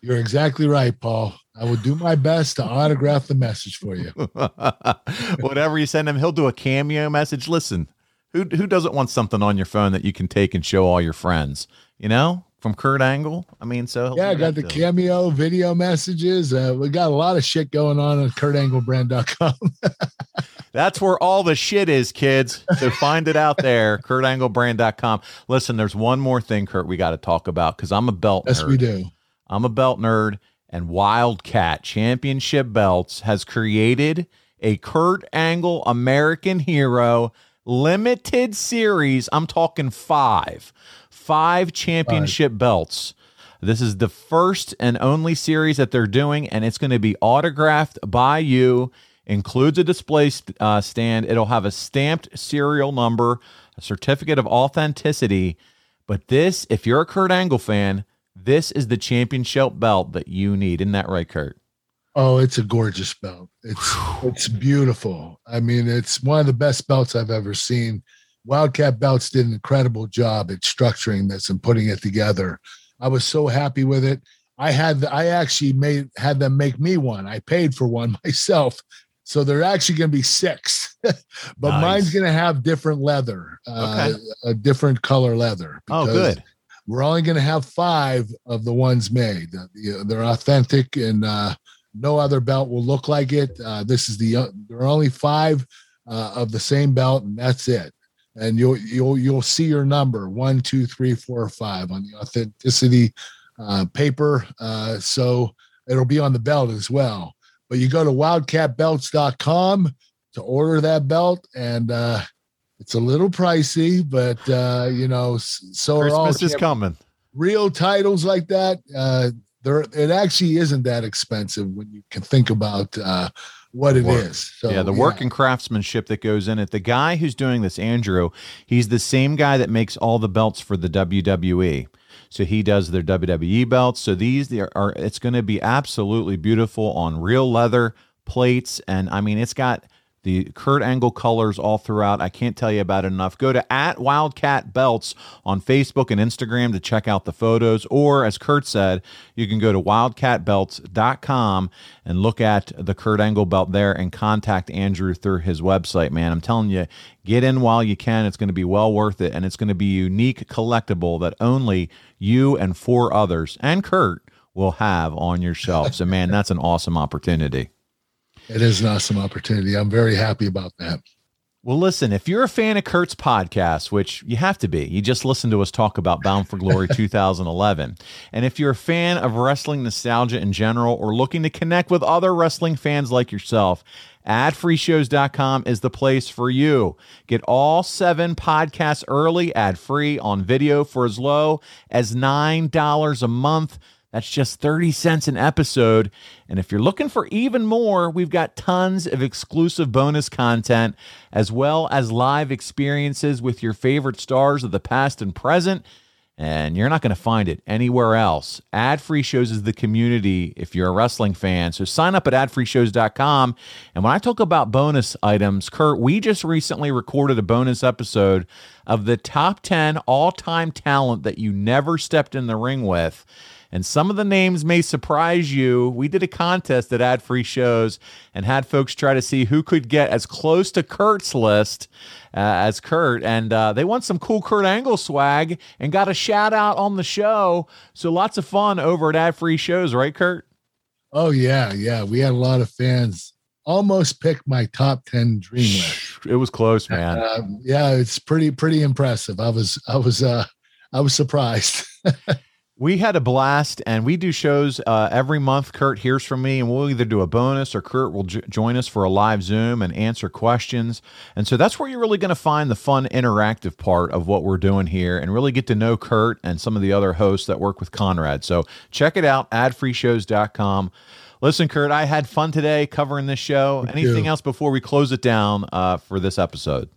S3: You're exactly right, Paul. I will do my best to autograph the message for you.
S4: Whatever you send him, he'll do a cameo message. Listen, who who doesn't want something on your phone that you can take and show all your friends? you know, from Kurt Angle. I mean, so
S3: yeah, I got the cameo video messages. Uh, we got a lot of shit going on at kurtanglebrand.com.
S4: That's where all the shit is, kids. So find it out there, kurtanglebrand.com. Listen, there's one more thing, Kurt, we got to talk about because I'm a belt
S3: yes,
S4: nerd.
S3: we do.
S4: I'm a belt nerd, and Wildcat Championship Belts has created a Kurt Angle American Hero limited series. I'm talking five five championship five. belts. This is the first and only series that they're doing, and it's going to be autographed by you. Includes a display uh, stand. It'll have a stamped serial number, a certificate of authenticity. But this, if you're a Kurt Angle fan, this is the championship belt that you need. Isn't that right, Kurt?
S3: Oh, it's a gorgeous belt. It's it's beautiful. I mean, it's one of the best belts I've ever seen. Wildcat Belts did an incredible job at structuring this and putting it together. I was so happy with it. I had I actually made had them make me one. I paid for one myself. So they're actually going to be six, but nice. mine's going to have different leather, uh, okay. a different color leather.
S4: Oh, good.
S3: We're only going to have five of the ones made. They're authentic, and uh, no other belt will look like it. Uh, this is the uh, there are only five uh, of the same belt, and that's it and you'll you'll you'll see your number one, two, three, four, five on the authenticity uh, paper. Uh, so it'll be on the belt as well. But you go to wildcatbelts.com to order that belt, and uh, it's a little pricey, but uh, you know, so
S4: Christmas is coming.
S3: Real titles like that, uh, there it actually isn't that expensive when you can think about uh, what it work. is.
S4: So, yeah, the yeah. work and craftsmanship that goes in it. The guy who's doing this, Andrew, he's the same guy that makes all the belts for the WWE. So he does their WWE belts. So these are, are it's going to be absolutely beautiful on real leather plates, and I mean, it's got the Kurt Angle colors all throughout. I can't tell you about it enough. Go to at Wildcat Belts on Facebook and Instagram to check out the photos. Or, as Kurt said, you can go to wildcatbelts.com and look at the Kurt Angle belt there and contact Andrew through his website, man. I'm telling you, get in while you can. It's going to be well worth it. And it's going to be unique collectible that only you and four others and Kurt will have on your shelf. So, man, that's an awesome opportunity.
S3: It is an awesome opportunity. I'm very happy about that.
S4: Well, listen, if you're a fan of Kurt's podcast, which you have to be, you just listened to us talk about Bound for Glory 2011. And if you're a fan of wrestling nostalgia in general or looking to connect with other wrestling fans like yourself, adfreeshows.com is the place for you. Get all seven podcasts early, ad free on video for as low as $9 a month. That's just 30 cents an episode. And if you're looking for even more, we've got tons of exclusive bonus content as well as live experiences with your favorite stars of the past and present. And you're not going to find it anywhere else. Ad free shows is the community if you're a wrestling fan. So sign up at adfreeshows.com. And when I talk about bonus items, Kurt, we just recently recorded a bonus episode of the top 10 all time talent that you never stepped in the ring with and some of the names may surprise you. We did a contest at Ad Free Shows and had folks try to see who could get as close to Kurt's list uh, as Kurt, and uh, they won some cool Kurt Angle swag and got a shout out on the show. So lots of fun over at Ad Free Shows, right, Kurt?
S3: Oh yeah, yeah. We had a lot of fans. Almost picked my top ten dream list.
S4: It was close, man.
S3: Uh, yeah, it's pretty pretty impressive. I was I was uh I was surprised.
S4: We had a blast, and we do shows uh, every month. Kurt hears from me, and we'll either do a bonus or Kurt will join us for a live Zoom and answer questions. And so that's where you're really going to find the fun, interactive part of what we're doing here and really get to know Kurt and some of the other hosts that work with Conrad. So check it out, adfreeshows.com. Listen, Kurt, I had fun today covering this show.
S3: Me
S4: Anything
S3: too.
S4: else before we close it down uh, for this episode?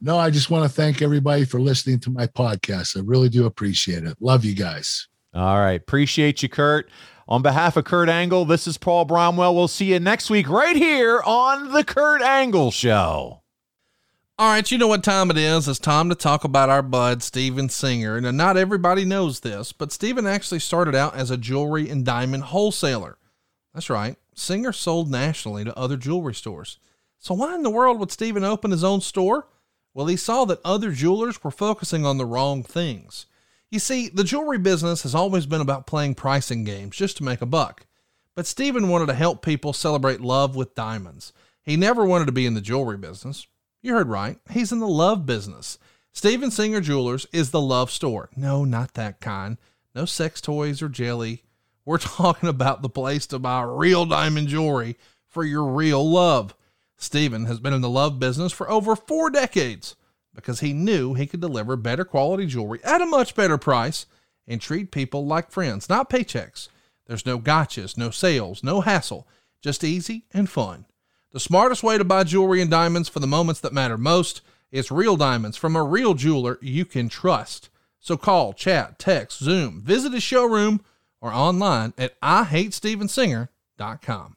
S3: No, I just want to thank everybody for listening to my podcast. I really do appreciate it. Love you guys.
S4: All right. Appreciate you, Kurt. On behalf of Kurt Angle, this is Paul Bromwell. We'll see you next week right here on The Kurt Angle Show.
S1: All right, you know what time it is. It's time to talk about our bud, Steven Singer. Now, not everybody knows this, but Steven actually started out as a jewelry and diamond wholesaler. That's right. Singer sold nationally to other jewelry stores. So, why in the world would Steven open his own store? Well, he saw that other jewelers were focusing on the wrong things. You see, the jewelry business has always been about playing pricing games just to make a buck. But Steven wanted to help people celebrate love with diamonds. He never wanted to be in the jewelry business. You heard right. He's in the love business. Steven Singer Jewelers is the love store. No, not that kind. No sex toys or jelly. We're talking about the place to buy real diamond jewelry for your real love. Steven has been in the love business for over four decades because he knew he could deliver better quality jewelry at a much better price and treat people like friends, not paychecks. There's no gotchas, no sales, no hassle, just easy and fun. The smartest way to buy jewelry and diamonds for the moments that matter most is real diamonds from a real jeweler you can trust. So call, chat, text, Zoom, visit his showroom, or online at IHateStevenSinger.com.